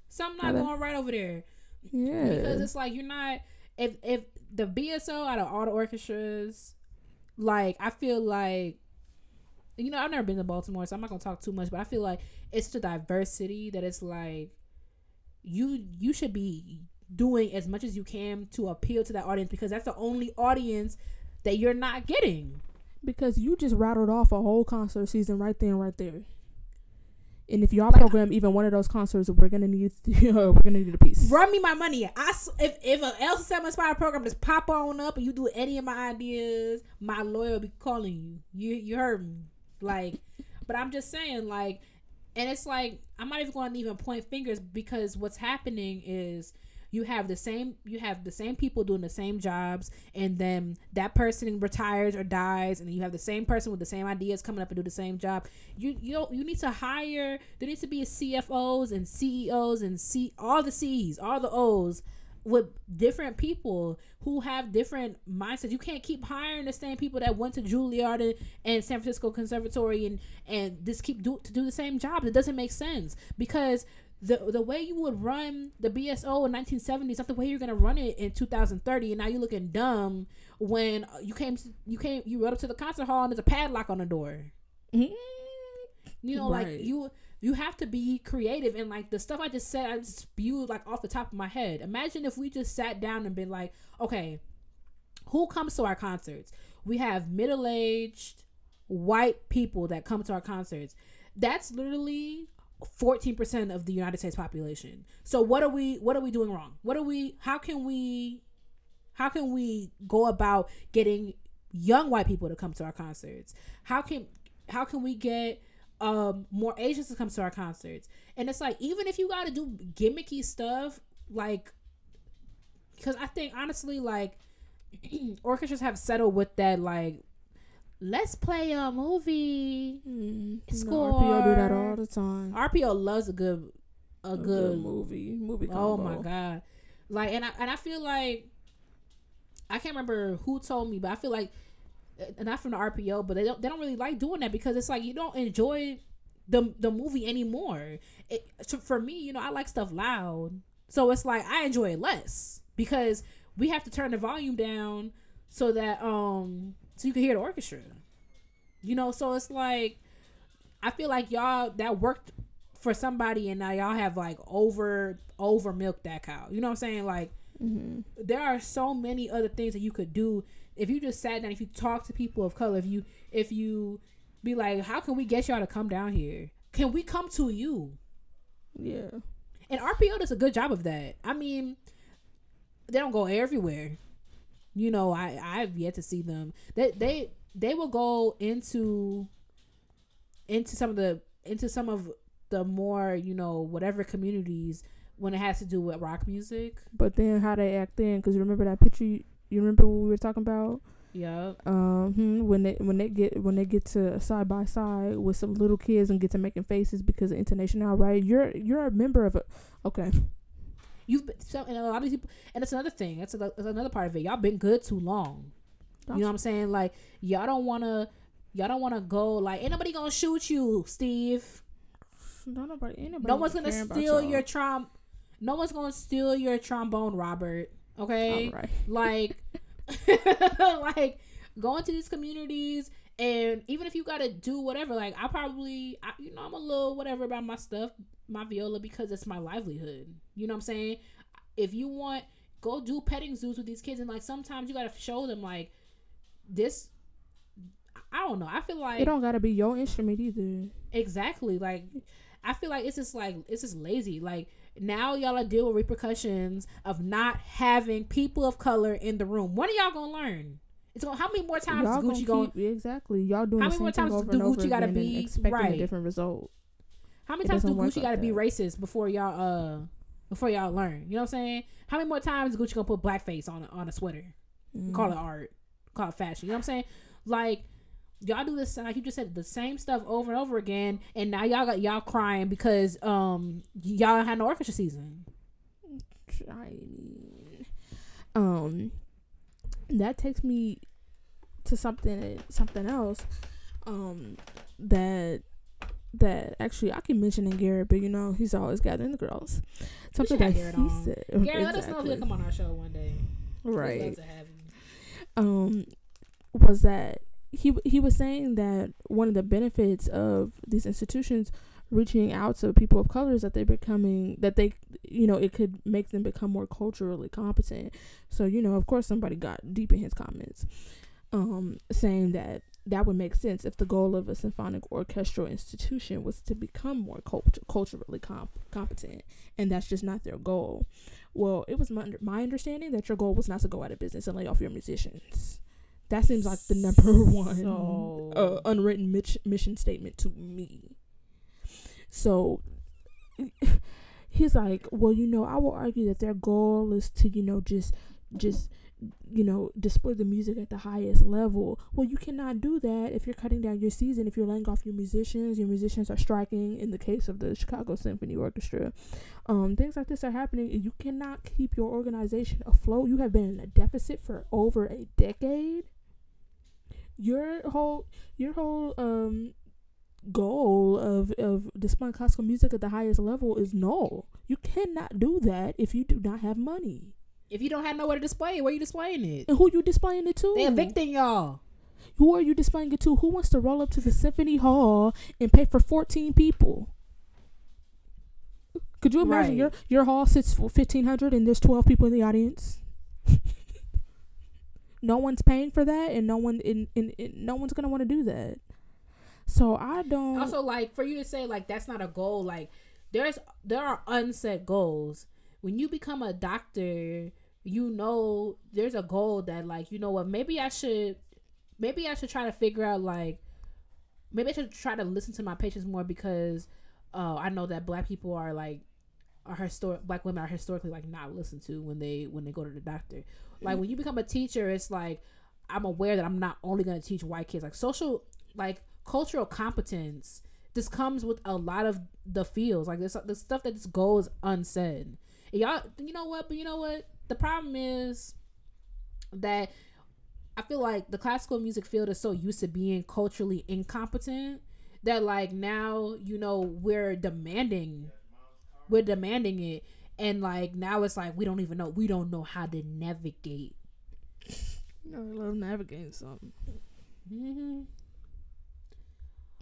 something not going right over there. Yeah, because it's like you're not. If if the BSO out of all the orchestras, like I feel like you know, I've never been to Baltimore, so I'm not gonna talk too much, but I feel like it's the diversity that it's like you you should be doing as much as you can to appeal to that audience because that's the only audience that you're not getting. Because you just rattled off a whole concert season right there and right there. And if y'all like, program even one of those concerts, we're gonna need we're gonna need a piece. Run me my money. I if if a El Sistema Inspired program just pop on up and you do any of my ideas, my lawyer will be calling you. You you heard me. Like, but I'm just saying like and it's like I'm not even going to even point fingers because what's happening is you have the same you have the same people doing the same jobs and then that person retires or dies and then you have the same person with the same ideas coming up and do the same job. You you you need to hire there needs to be a CFOs and CEOs and C all the C's all the O's with different people who have different mindsets. You can't keep hiring the same people that went to Juilliard and, and San Francisco Conservatory and and just keep do to do the same job. It doesn't make sense because the the way you would run the BSO in 1970 is not the way you're gonna run it in 2030. And now you're looking dumb when you came you came you rode up to the concert hall and there's a padlock on the door. Mm-hmm. You know, like you you have to be creative and like the stuff I just said, I just spewed like off the top of my head. Imagine if we just sat down and been like, okay, who comes to our concerts? We have middle aged white people that come to our concerts. That's literally 14% of the United States population. So what are we what are we doing wrong? What are we how can we how can we go about getting young white people to come to our concerts? How can how can we get um more Asians to come to our concerts? And it's like even if you got to do gimmicky stuff like cuz I think honestly like orchestras have settled with that like let's play a movie. Mm, Score. RPO do that all the time. RPO loves a good a, A good movie, movie. Combo. Oh my god! Like, and I and I feel like I can't remember who told me, but I feel like not from the RPO, but they don't they don't really like doing that because it's like you don't enjoy the the movie anymore. It, for me, you know, I like stuff loud, so it's like I enjoy it less because we have to turn the volume down so that um so you can hear the orchestra. You know, so it's like I feel like y'all that worked for somebody and now y'all have like over over milked that cow. You know what I'm saying? Like Mm-hmm. there are so many other things that you could do if you just sat down if you talk to people of color if you if you be like how can we get y'all to come down here can we come to you Yeah. and rpo does a good job of that i mean they don't go everywhere you know i i've yet to see them they they they will go into into some of the into some of the more you know whatever communities when it has to do with rock music But then how they act then? Because remember that picture? You, you remember what we were talking about? yeah Um, hmm, when they when they get when they get to side by side with some little kids and get to making faces because of intonation now, right? You're you're a member of a okay. You've been so, and a lot of people, and it's another thing. That's, a, that's another part of it. Y'all been good too long. You know what I'm saying? Like y'all don't wanna, y'all don't wanna go. Like ain't nobody gonna shoot you, Steve. No nobody, ain't nobody No one's gonna steal your trom. No one's gonna steal your trombone, Robert. Okay, right. like, like going to these communities. And even if you gotta do whatever, like I probably, I, you know, I'm a little whatever about my stuff, my viola because it's my livelihood. You know what I'm saying? If you want, go do petting zoos with these kids, and like sometimes you gotta show them like this. I don't know. I feel like It don't gotta be your instrument either. Exactly. Like I feel like it's just like it's just lazy. Like now y'all are dealing with repercussions of not having people of color in the room. When are y'all gonna learn? It's gonna, how many more times Y'all is Gucci gonna going? exactly. Y'all doing How the many same more times over do Gucci gotta be- expecting right. a different result. How many it times do Gucci gotta be racist before y'all uh before y'all learn? You know what I'm saying? How many more times is Gucci gonna put blackface on a, on a sweater? Call Mm. it art. Call it fashion. You know what I'm saying? Like y'all do this like you just said the same stuff over and over again, and now y'all got y'all crying because um y'all had no orchestra season. I mean, um, that takes me to something something else, um, that that actually I can mention in Garrett, but you know he's always gathering the girls. Something that Garrett he on. said. Gary, let us know if you'll come on our show one day. Right. to have you. um was that he he was saying that one of the benefits of these institutions reaching out to people of color is that they're becoming that they you know it could make them become more culturally competent. So you know of course somebody got deep in his comments um saying that that would make sense if the goal of a symphonic orchestral institution was to become more cult- culturally comp- competent and that's just not their goal. Well it was my, my understanding that your goal was not to go out of business and lay off your musicians that seems like the number one So- uh, unwritten mission statement to me. So he's like well you know i will argue that their goal is to you know just just you know display the music at the highest level. Well you cannot do that if you're cutting down your season if you're laying off your musicians your musicians are striking in the case of the chicago symphony orchestra. Um things like this are happening and you cannot keep your organization afloat. You have been in a deficit for over a decade your whole your whole um goal of of displaying classical music at the highest level is null you cannot do that if you do not have money If you don't have nowhere to display it, where you displaying it? and who you displaying it to They evicting y'all. Who are you displaying it to? Who wants to roll up to the symphony hall and pay for 14 people? Could you imagine Right. your your hall sits for 1500 and there's 12 people in the audience? no one's paying for that and no one in, in, in no one's to want to do that. So I don't also like for you to say like that's not a goal like there's there are unset goals when you become a doctor you know there's a goal that like you know what maybe i should maybe i should try to figure out like maybe i should try to listen to my patients more because uh i know that black people are like are historic black women are historically like not listened to when they when they go to the doctor. Like when you become a teacher it's like i'm aware that i'm not only going to teach white kids. Like social like cultural competence this comes with a lot of the fields. Like this the stuff that just goes unsaid. And y'all you know what but you know what? The problem is that i feel like the classical music field is so used to being culturally incompetent that like now you know we're demanding we're demanding it. And like now it's like we don't even know. We don't know how to navigate. I love navigating something. hmm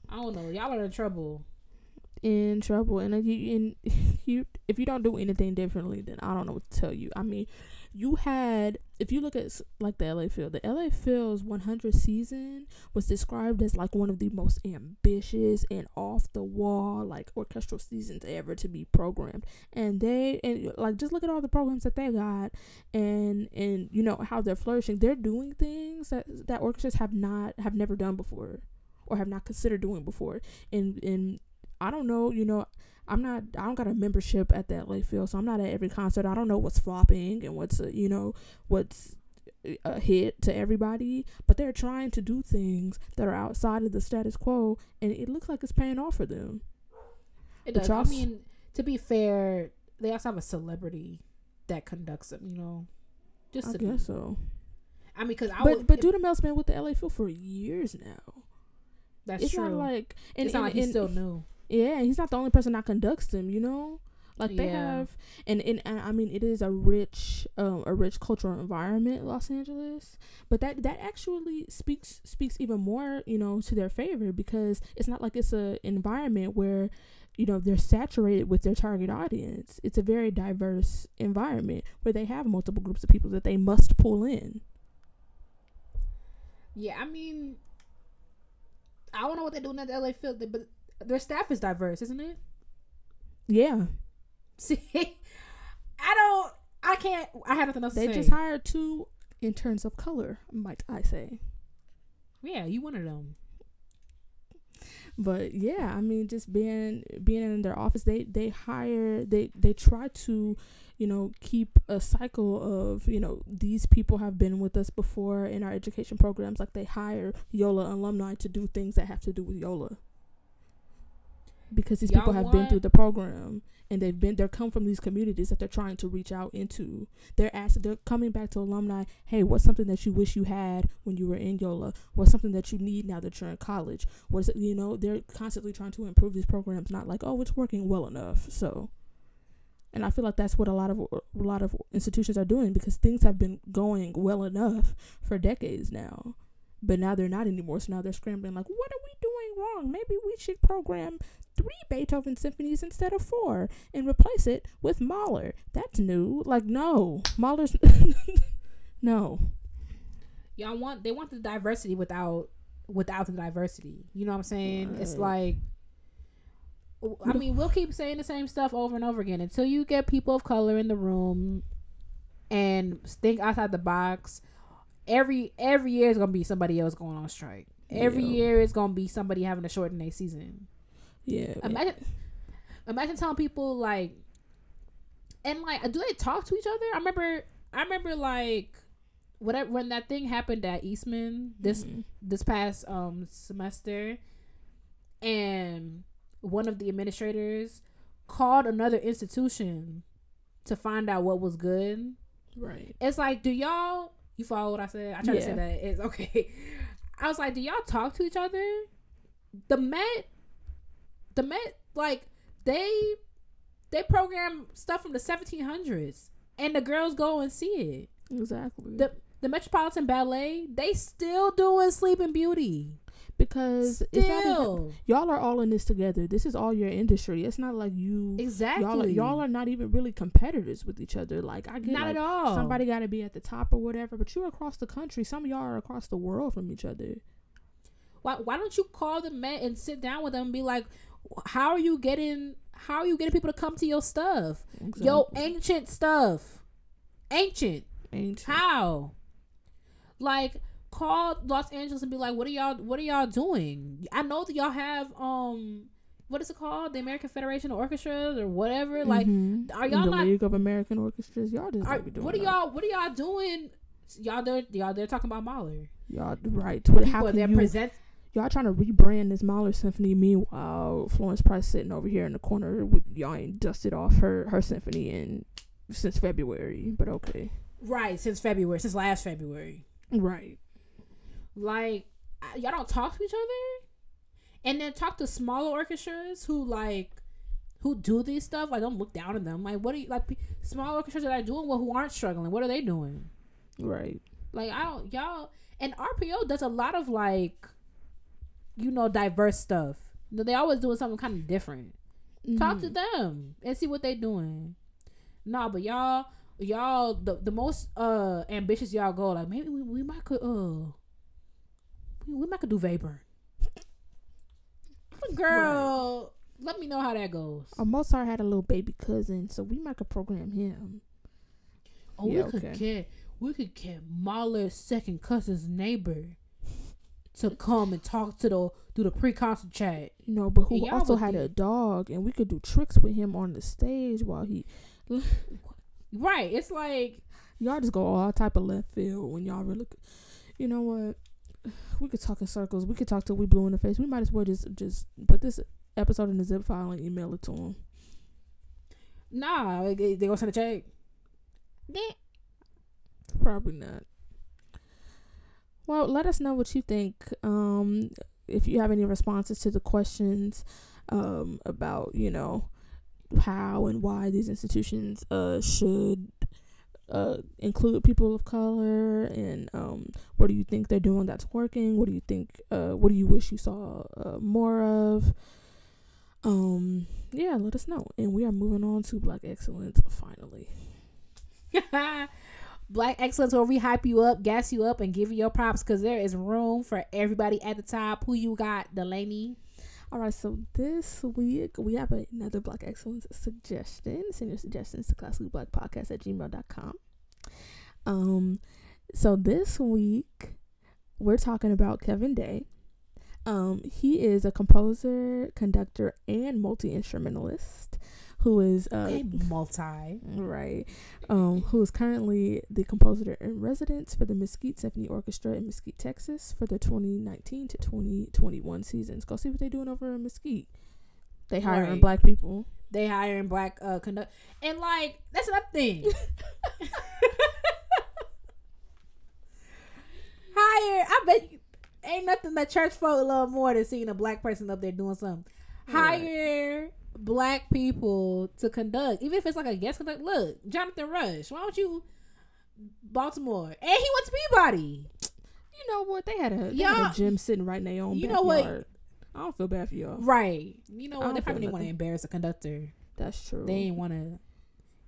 i don't know. Y'all are in trouble. In trouble. And if you and you if you don't do anything differently then i don't know what to tell you. I mean you had if you look at like the LA Phil the LA Phil's 100 season was described as like one of the most ambitious and off the wall like orchestral seasons ever to be programmed. And they and like just look at all the programs that they got and and you know how they're flourishing. They're doing things that that orchestras have not have never done before or have not considered doing before. And and I don't know, you know, I'm not I don't got a membership at that LA Phil, so I'm not at every concert. I don't know what's flopping and what's a, you know, what's uh, a hit to everybody, but they're trying to do things that are outside of the status quo and it looks like it's paying off for them. It But does. I mean, to be fair, they also have a celebrity that conducts them. You know, just I to guess so. I mean, because I But would. but Dudamel's been with the LA Phil for years now. that's it's true. not like and, it's not and- like he's and- still new. Yeah, he's not the only person that conducts them, you know? Like they Yeah. have and, and and I mean it is a rich um a rich cultural environment, Los Angeles. But that that actually speaks speaks even more, you know, to their favor because it's not like it's a environment where you know they're saturated with their target audience. It's a very diverse environment where they have multiple groups of people that they must pull in. Yeah, I mean, I don't know what they're doing at the LA Phil, but their staff is diverse, isn't it? Yeah. See, I don't. I can't. I have nothing else They to say. They just hired two interns of color, might I say. yeah, you one of them. but yeah i mean just being being in their office they they hire they they try to you know keep a cycle of you know these people have been with us before in our education programs like they hire yola alumni to do things that have to do with yola because these people Y'all have been through the program and they've been they're come from these communities that they're trying to reach out into. They're asked they're coming back to alumni hey what's something that you wish you had when you were in yola? What's something that you need now that you're in college? What is it you know they're constantly trying to improve these programs not like oh it's working well enough. So and i feel like that's what a lot of a lot of institutions are doing because things have been going well enough for decades now but now they're not anymore. So now they're scrambling like what are we doing wrong? Maybe we should program three beethoven symphonies instead of four and replace it with mahler that's new like no mahler's no Y'all want they want the diversity without without the diversity. You know what I'm saying? It's like I mean, we'll keep saying the same stuff over and over again until you get people of color in the room and think outside the box. Every every year is gonna be somebody else going on strike. Every Yeah. year is gonna be somebody having to shorten their season. Yeah Imagine, imagine telling people like, and like, do they talk to each other? I remember, I remember like, whatever when that thing happened at Eastman this Mhm. this past um semester, and one of the administrators called another institution to find out what was good. right It's like, do y'all? You follow what I said? I tried to say that. It's okay. I was like, do y'all talk to each other? The Met, the Met, like they they program stuff from the 1700s, and the girls go and see it. exactly The the Metropolitan Ballet, they still doing Sleeping Beauty. because it's not even, Still, y'all are all in this together. This is all your industry. It's not like you exactly. y'all are, y'all are not even really competitors with each other. Like I get not like, at all. somebody got to be at the top or whatever, but you're across the country. Some of y'all are across the world from each other. Why, why don't you call the Met and sit down with them and be like, how are you getting how are you getting people to come to your stuff? your ancient stuff. Ancient. ancient. How? Like call Los Angeles and be like, what are y'all what are y'all doing? I know that y'all have um what is it called? The American Federation of Orchestras or whatever. Like Mhm. are y'all the not League of American Orchestras? Y'all just are, doing what are y'all what are y'all doing? Y'all there y'all there talking about Mahler. Y'all right? What, how can you? present Y'all trying to rebrand this Mahler symphony. Meanwhile, Florence Price sitting over here in the corner with y'all ain't dusted off her her symphony in since February. But okay, right since February, since last February. right? Like y'all don't talk to each other, and then talk to smaller orchestras who like who do these stuff. Like don't look down on them. Like what are you like small orchestras that are doing well who aren't struggling? What are they doing? Right. Like I don't y'all and RPO does a lot of like you know diverse stuff. You know, They always doing something kind of different. Talk to Mhm. them and see what they doing. Nah, but y'all y'all the, the most uh ambitious y'all go like maybe we, we might could uh we, we might could do vapor. Girl, let me know how that goes. Uh, Mozart had a little baby cousin, so we might could program him. Oh, Yeah, we could okay. get we could get Mahler's second cousin's neighbor to come and talk to the do the pre concert chat. You know, but who also had a dog, and we could do tricks with him on the stage while he. Right. It's like Y'all just go all type of left field when y'all really. You know what? We could talk in circles. We could talk till we blue in the face. We might as well just just put this episode in a zip file and email it to him. nah, they, they gonna send a check. Probably not. Well, let us know what you think. Um, if you have any responses to the questions um, about, you know, how and why these institutions uh, should uh, include people of color, and um, what do you think they're doing that's working? What do you think? Uh, what do you wish you saw uh, more of? Um, yeah, let us know. And we are moving on to Black Excellence finally. Black excellence where we hype you up, gas you up, and give you your props because there is room for everybody at the top. Who you got, Delaney? All right, so this week we have another Black Excellence suggestion. Send your suggestions to classicblackpodcast at gmail.com. Um, so this week we're talking about Kevin Day. Um, he is a composer, conductor, and multi instrumentalist who is uh, Okay, multi. right um who is currently the composer in residence for the mesquite symphony orchestra in mesquite texas for the 2019 to 2021 seasons go see what they're doing over in mesquite they hiring Right. black people They hiring black uh conduct and like that's another thing. Hire, I bet you, ain't nothing that church folk love more than seeing a black person up there doing something. Right. Black people to conduct, even if it's like a guest conduct. Look, Jonathan Rush, why don't you Baltimore? And he went to Peabody. you know what they had a, they had a gym sitting right in their own You know what? backyard. i don't feel bad for y'all Right. You know what? They probably didn't want to embarrass a conductor. that's true They ain't want to.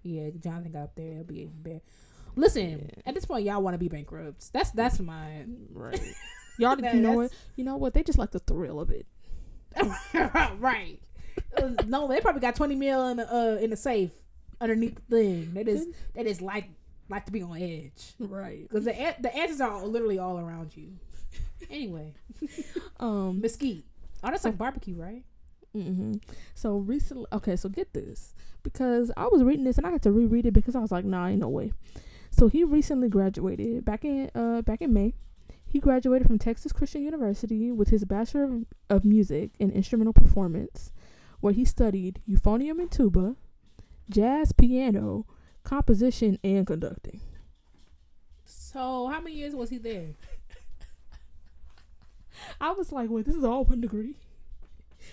Yeah, Jonathan got up there. It'll be embarrassed. Listen, Yeah. at this point, y'all want to be bankrupt. That's that's my right y'all That- you know what you know what they just like the thrill of it right. Uh, no, they probably got twenty mil in the uh, in the safe underneath the thing. They just they just like like to be on edge right because the an- the answers are literally all around you. Anyway, um mesquite. Oh, that's like barbecue, right? hmm So recently, okay, so get this because I was reading this and I had to reread it because I was like, nah, ain't no way. So he recently graduated back in uh back in May. He graduated from Texas Christian University with his Bachelor of Music in Instrumental Performance, where he studied euphonium and tuba, jazz piano, composition, and conducting. So, how many years was he there? I was like, wait, this is all one degree.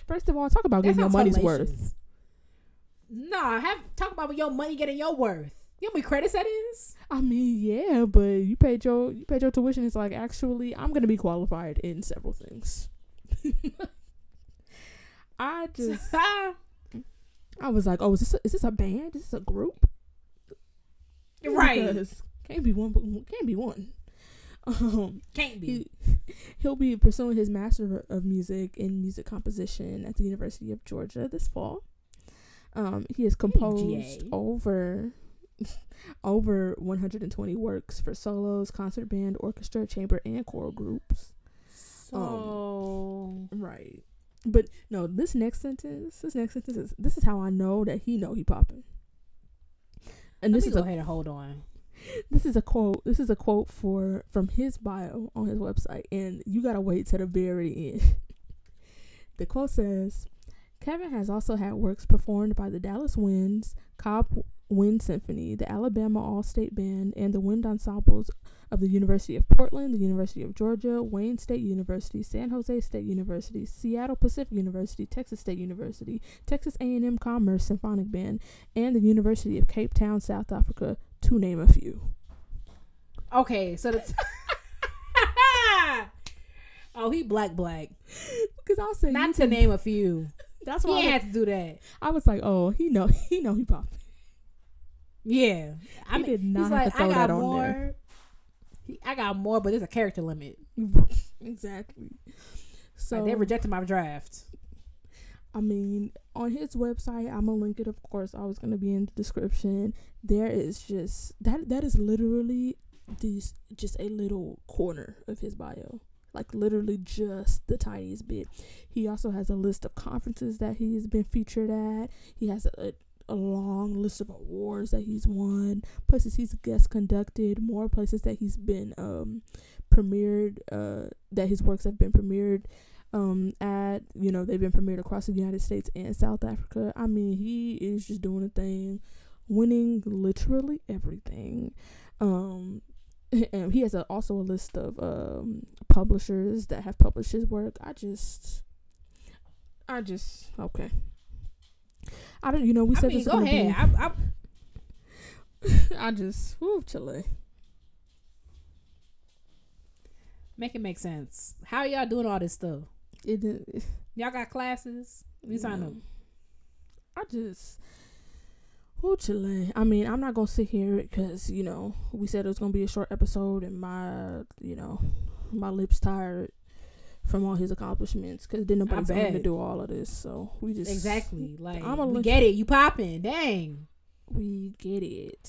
First of all, talk about getting your money's worth. Nah, have talk about your money getting your worth. You know how many credits that is? I mean, yeah, but you paid your you paid your tuition. It's like actually, I'm gonna be qualified in several things. I just I was like, oh, is this a, is this a band? Is this a group? right. Because can't be one, can't be one. Um, Can't be. he, he'll be pursuing his master of music in music composition at the University of Georgia this fall. Um, he has composed over over 120 works for solos, concert band, orchestra, chamber, and choral groups. So Right. But no, this next sentence, this next sentence is this is how I know that he know he popping. And let this is go a ahead and hold on. this is a quote. This is a quote for from his bio on his website, and you gotta wait to the very end. the quote says, "Kevin has also had works performed by the Dallas Winds, Cobb Wind Symphony, the Alabama All State Band, and the wind ensembles of the University of Portland, the University of Georgia, Wayne State University, San Jose State University, Seattle Pacific University, Texas State University, Texas A&M Commerce Symphonic Band, and the University of Cape Town, South Africa, to name a few." Okay, so the oh he black black. Because I said Not to name a few. That's why ain't I had to do that. I was like, oh, he know, he know he popping. Yeah, I He mean, did not he's like, I got that on more. He, I got more, but there's a character limit. exactly. So So like, they rejected my draft. I mean, on his website, I'm gonna link it. Of course, always gonna be in the description. There is just that. That is literally this just a little corner of his bio. Like literally just the tiniest bit. He also has a list of conferences that he has been featured at. He has a, a long list of awards that he's won, places he's guest conducted, more places that he's been um premiered. Uh, that his works have been premiered um at you know they've been premiered across the United States and South Africa. I mean, he is just doing a thing, winning literally everything. Um and he has a, also a list of um publishers that have published his work. I just I just okay. I don't you know we I said mean, this go ahead. be- I, I, I just whoo Chile. make it make sense. How y'all doing all this stuff? It, didn't- eh. Y'all got classes? We sign No. up. I just, oh Chile. I mean, I'm not gonna sit here because you know we said it was gonna be a short episode, and my, you know, my lips tired from all his accomplishments because didn't nobody tell to do all of this. So we just Exactly. Like I'ma we get it. You popping? Dang. we get it.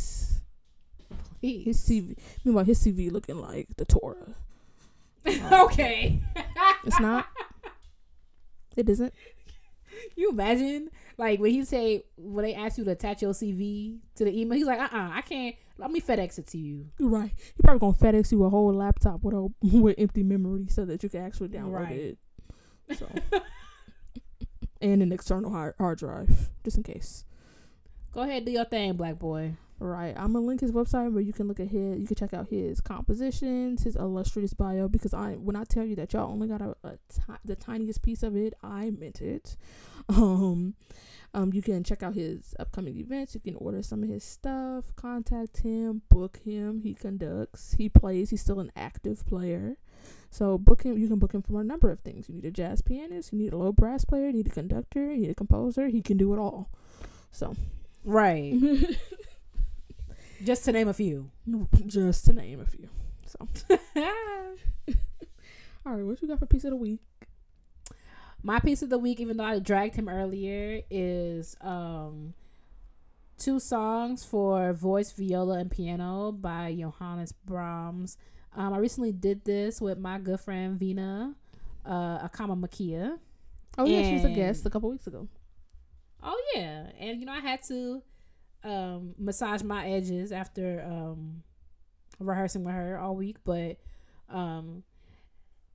Please. His CV. Meanwhile, his CV looking like the Torah. Um, okay. It's not. It isn't. you imagine like when he say when they ask you to attach your CV to the email, he's like, uh, uh I can't. Let me FedEx it to you. You're right. He probably gonna FedEx you a whole laptop with a with empty memory so that you can actually download Right. it. So and an external hard, hard drive just in case. Go ahead, do your thing, black boy. Right. I'm gonna link his website where you can look at his. You can check out his compositions, his illustrious bio. Because I, when I tell you that y'all only got a, a ti- the tiniest piece of it, I meant it. Um, um, you can check out his upcoming events. You can order some of his stuff. Contact him. Book him. He conducts. He plays. He's still an active player. So book him. You can book him for a number of things. You need a jazz pianist. You need a low brass player. You need a conductor. You need a composer. He can do it all. So. Right. Just to name a few. just to name a few. So, all right, what you got for piece of the week? My piece of the week, even though I dragged him earlier, is um two songs for voice, viola, and piano by Johannes Brahms. Um, I recently did this with my good friend Vina uh, Akama Makia. Oh yeah, she was a guest a couple weeks ago. Oh yeah, and you know I had to um, massage my edges after um, rehearsing with her all week, but um,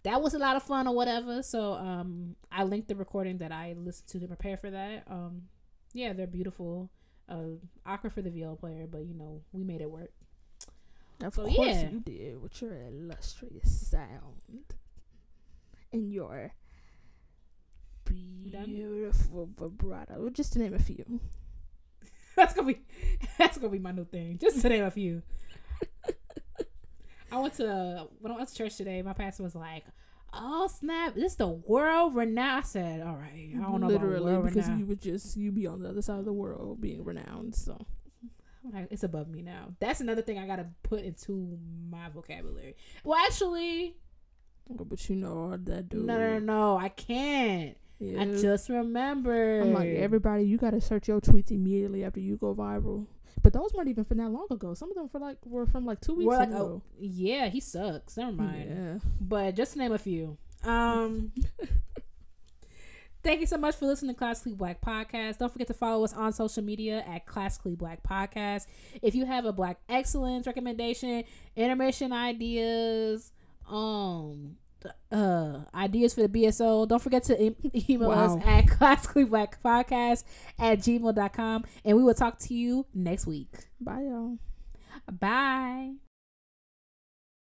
that was a lot of fun or whatever. So um, I linked the recording that I listened to to prepare for that. Um, yeah, they're beautiful. Uh, awkward for the viola player, but you know we made it work. Of So, course yeah. you did with your illustrious sound and your beautiful vibrato, just to name a few. that's gonna be that's gonna be my new thing. Just to name a few. I went to when I went to church today. My pastor was like, "Oh snap! This the world renowned." I said, "All right, I don't know Literally, because renowned. you would just you be on the other side of the world being renowned. So like, it's above me now. That's another thing I gotta put into my vocabulary. Well, actually, but you know that dude. no, no, no, I can't. I just remember. I'm like everybody. You gotta search your tweets immediately after you go viral. But those weren't even from that long ago. Some of them for like were from like two weeks like, ago. oh, yeah, he sucks. Never mind. Yeah. But just to name a few. Um Thank you so much for listening to Classically Black Podcast. Don't forget to follow us on social media at Classically Black Podcast. If you have a black excellence recommendation, intermission ideas, um uh ideas for the BSO, don't forget to email Wow. us at classically black podcast at gmail.com and we will talk to you next week. Bye y'all. Bye.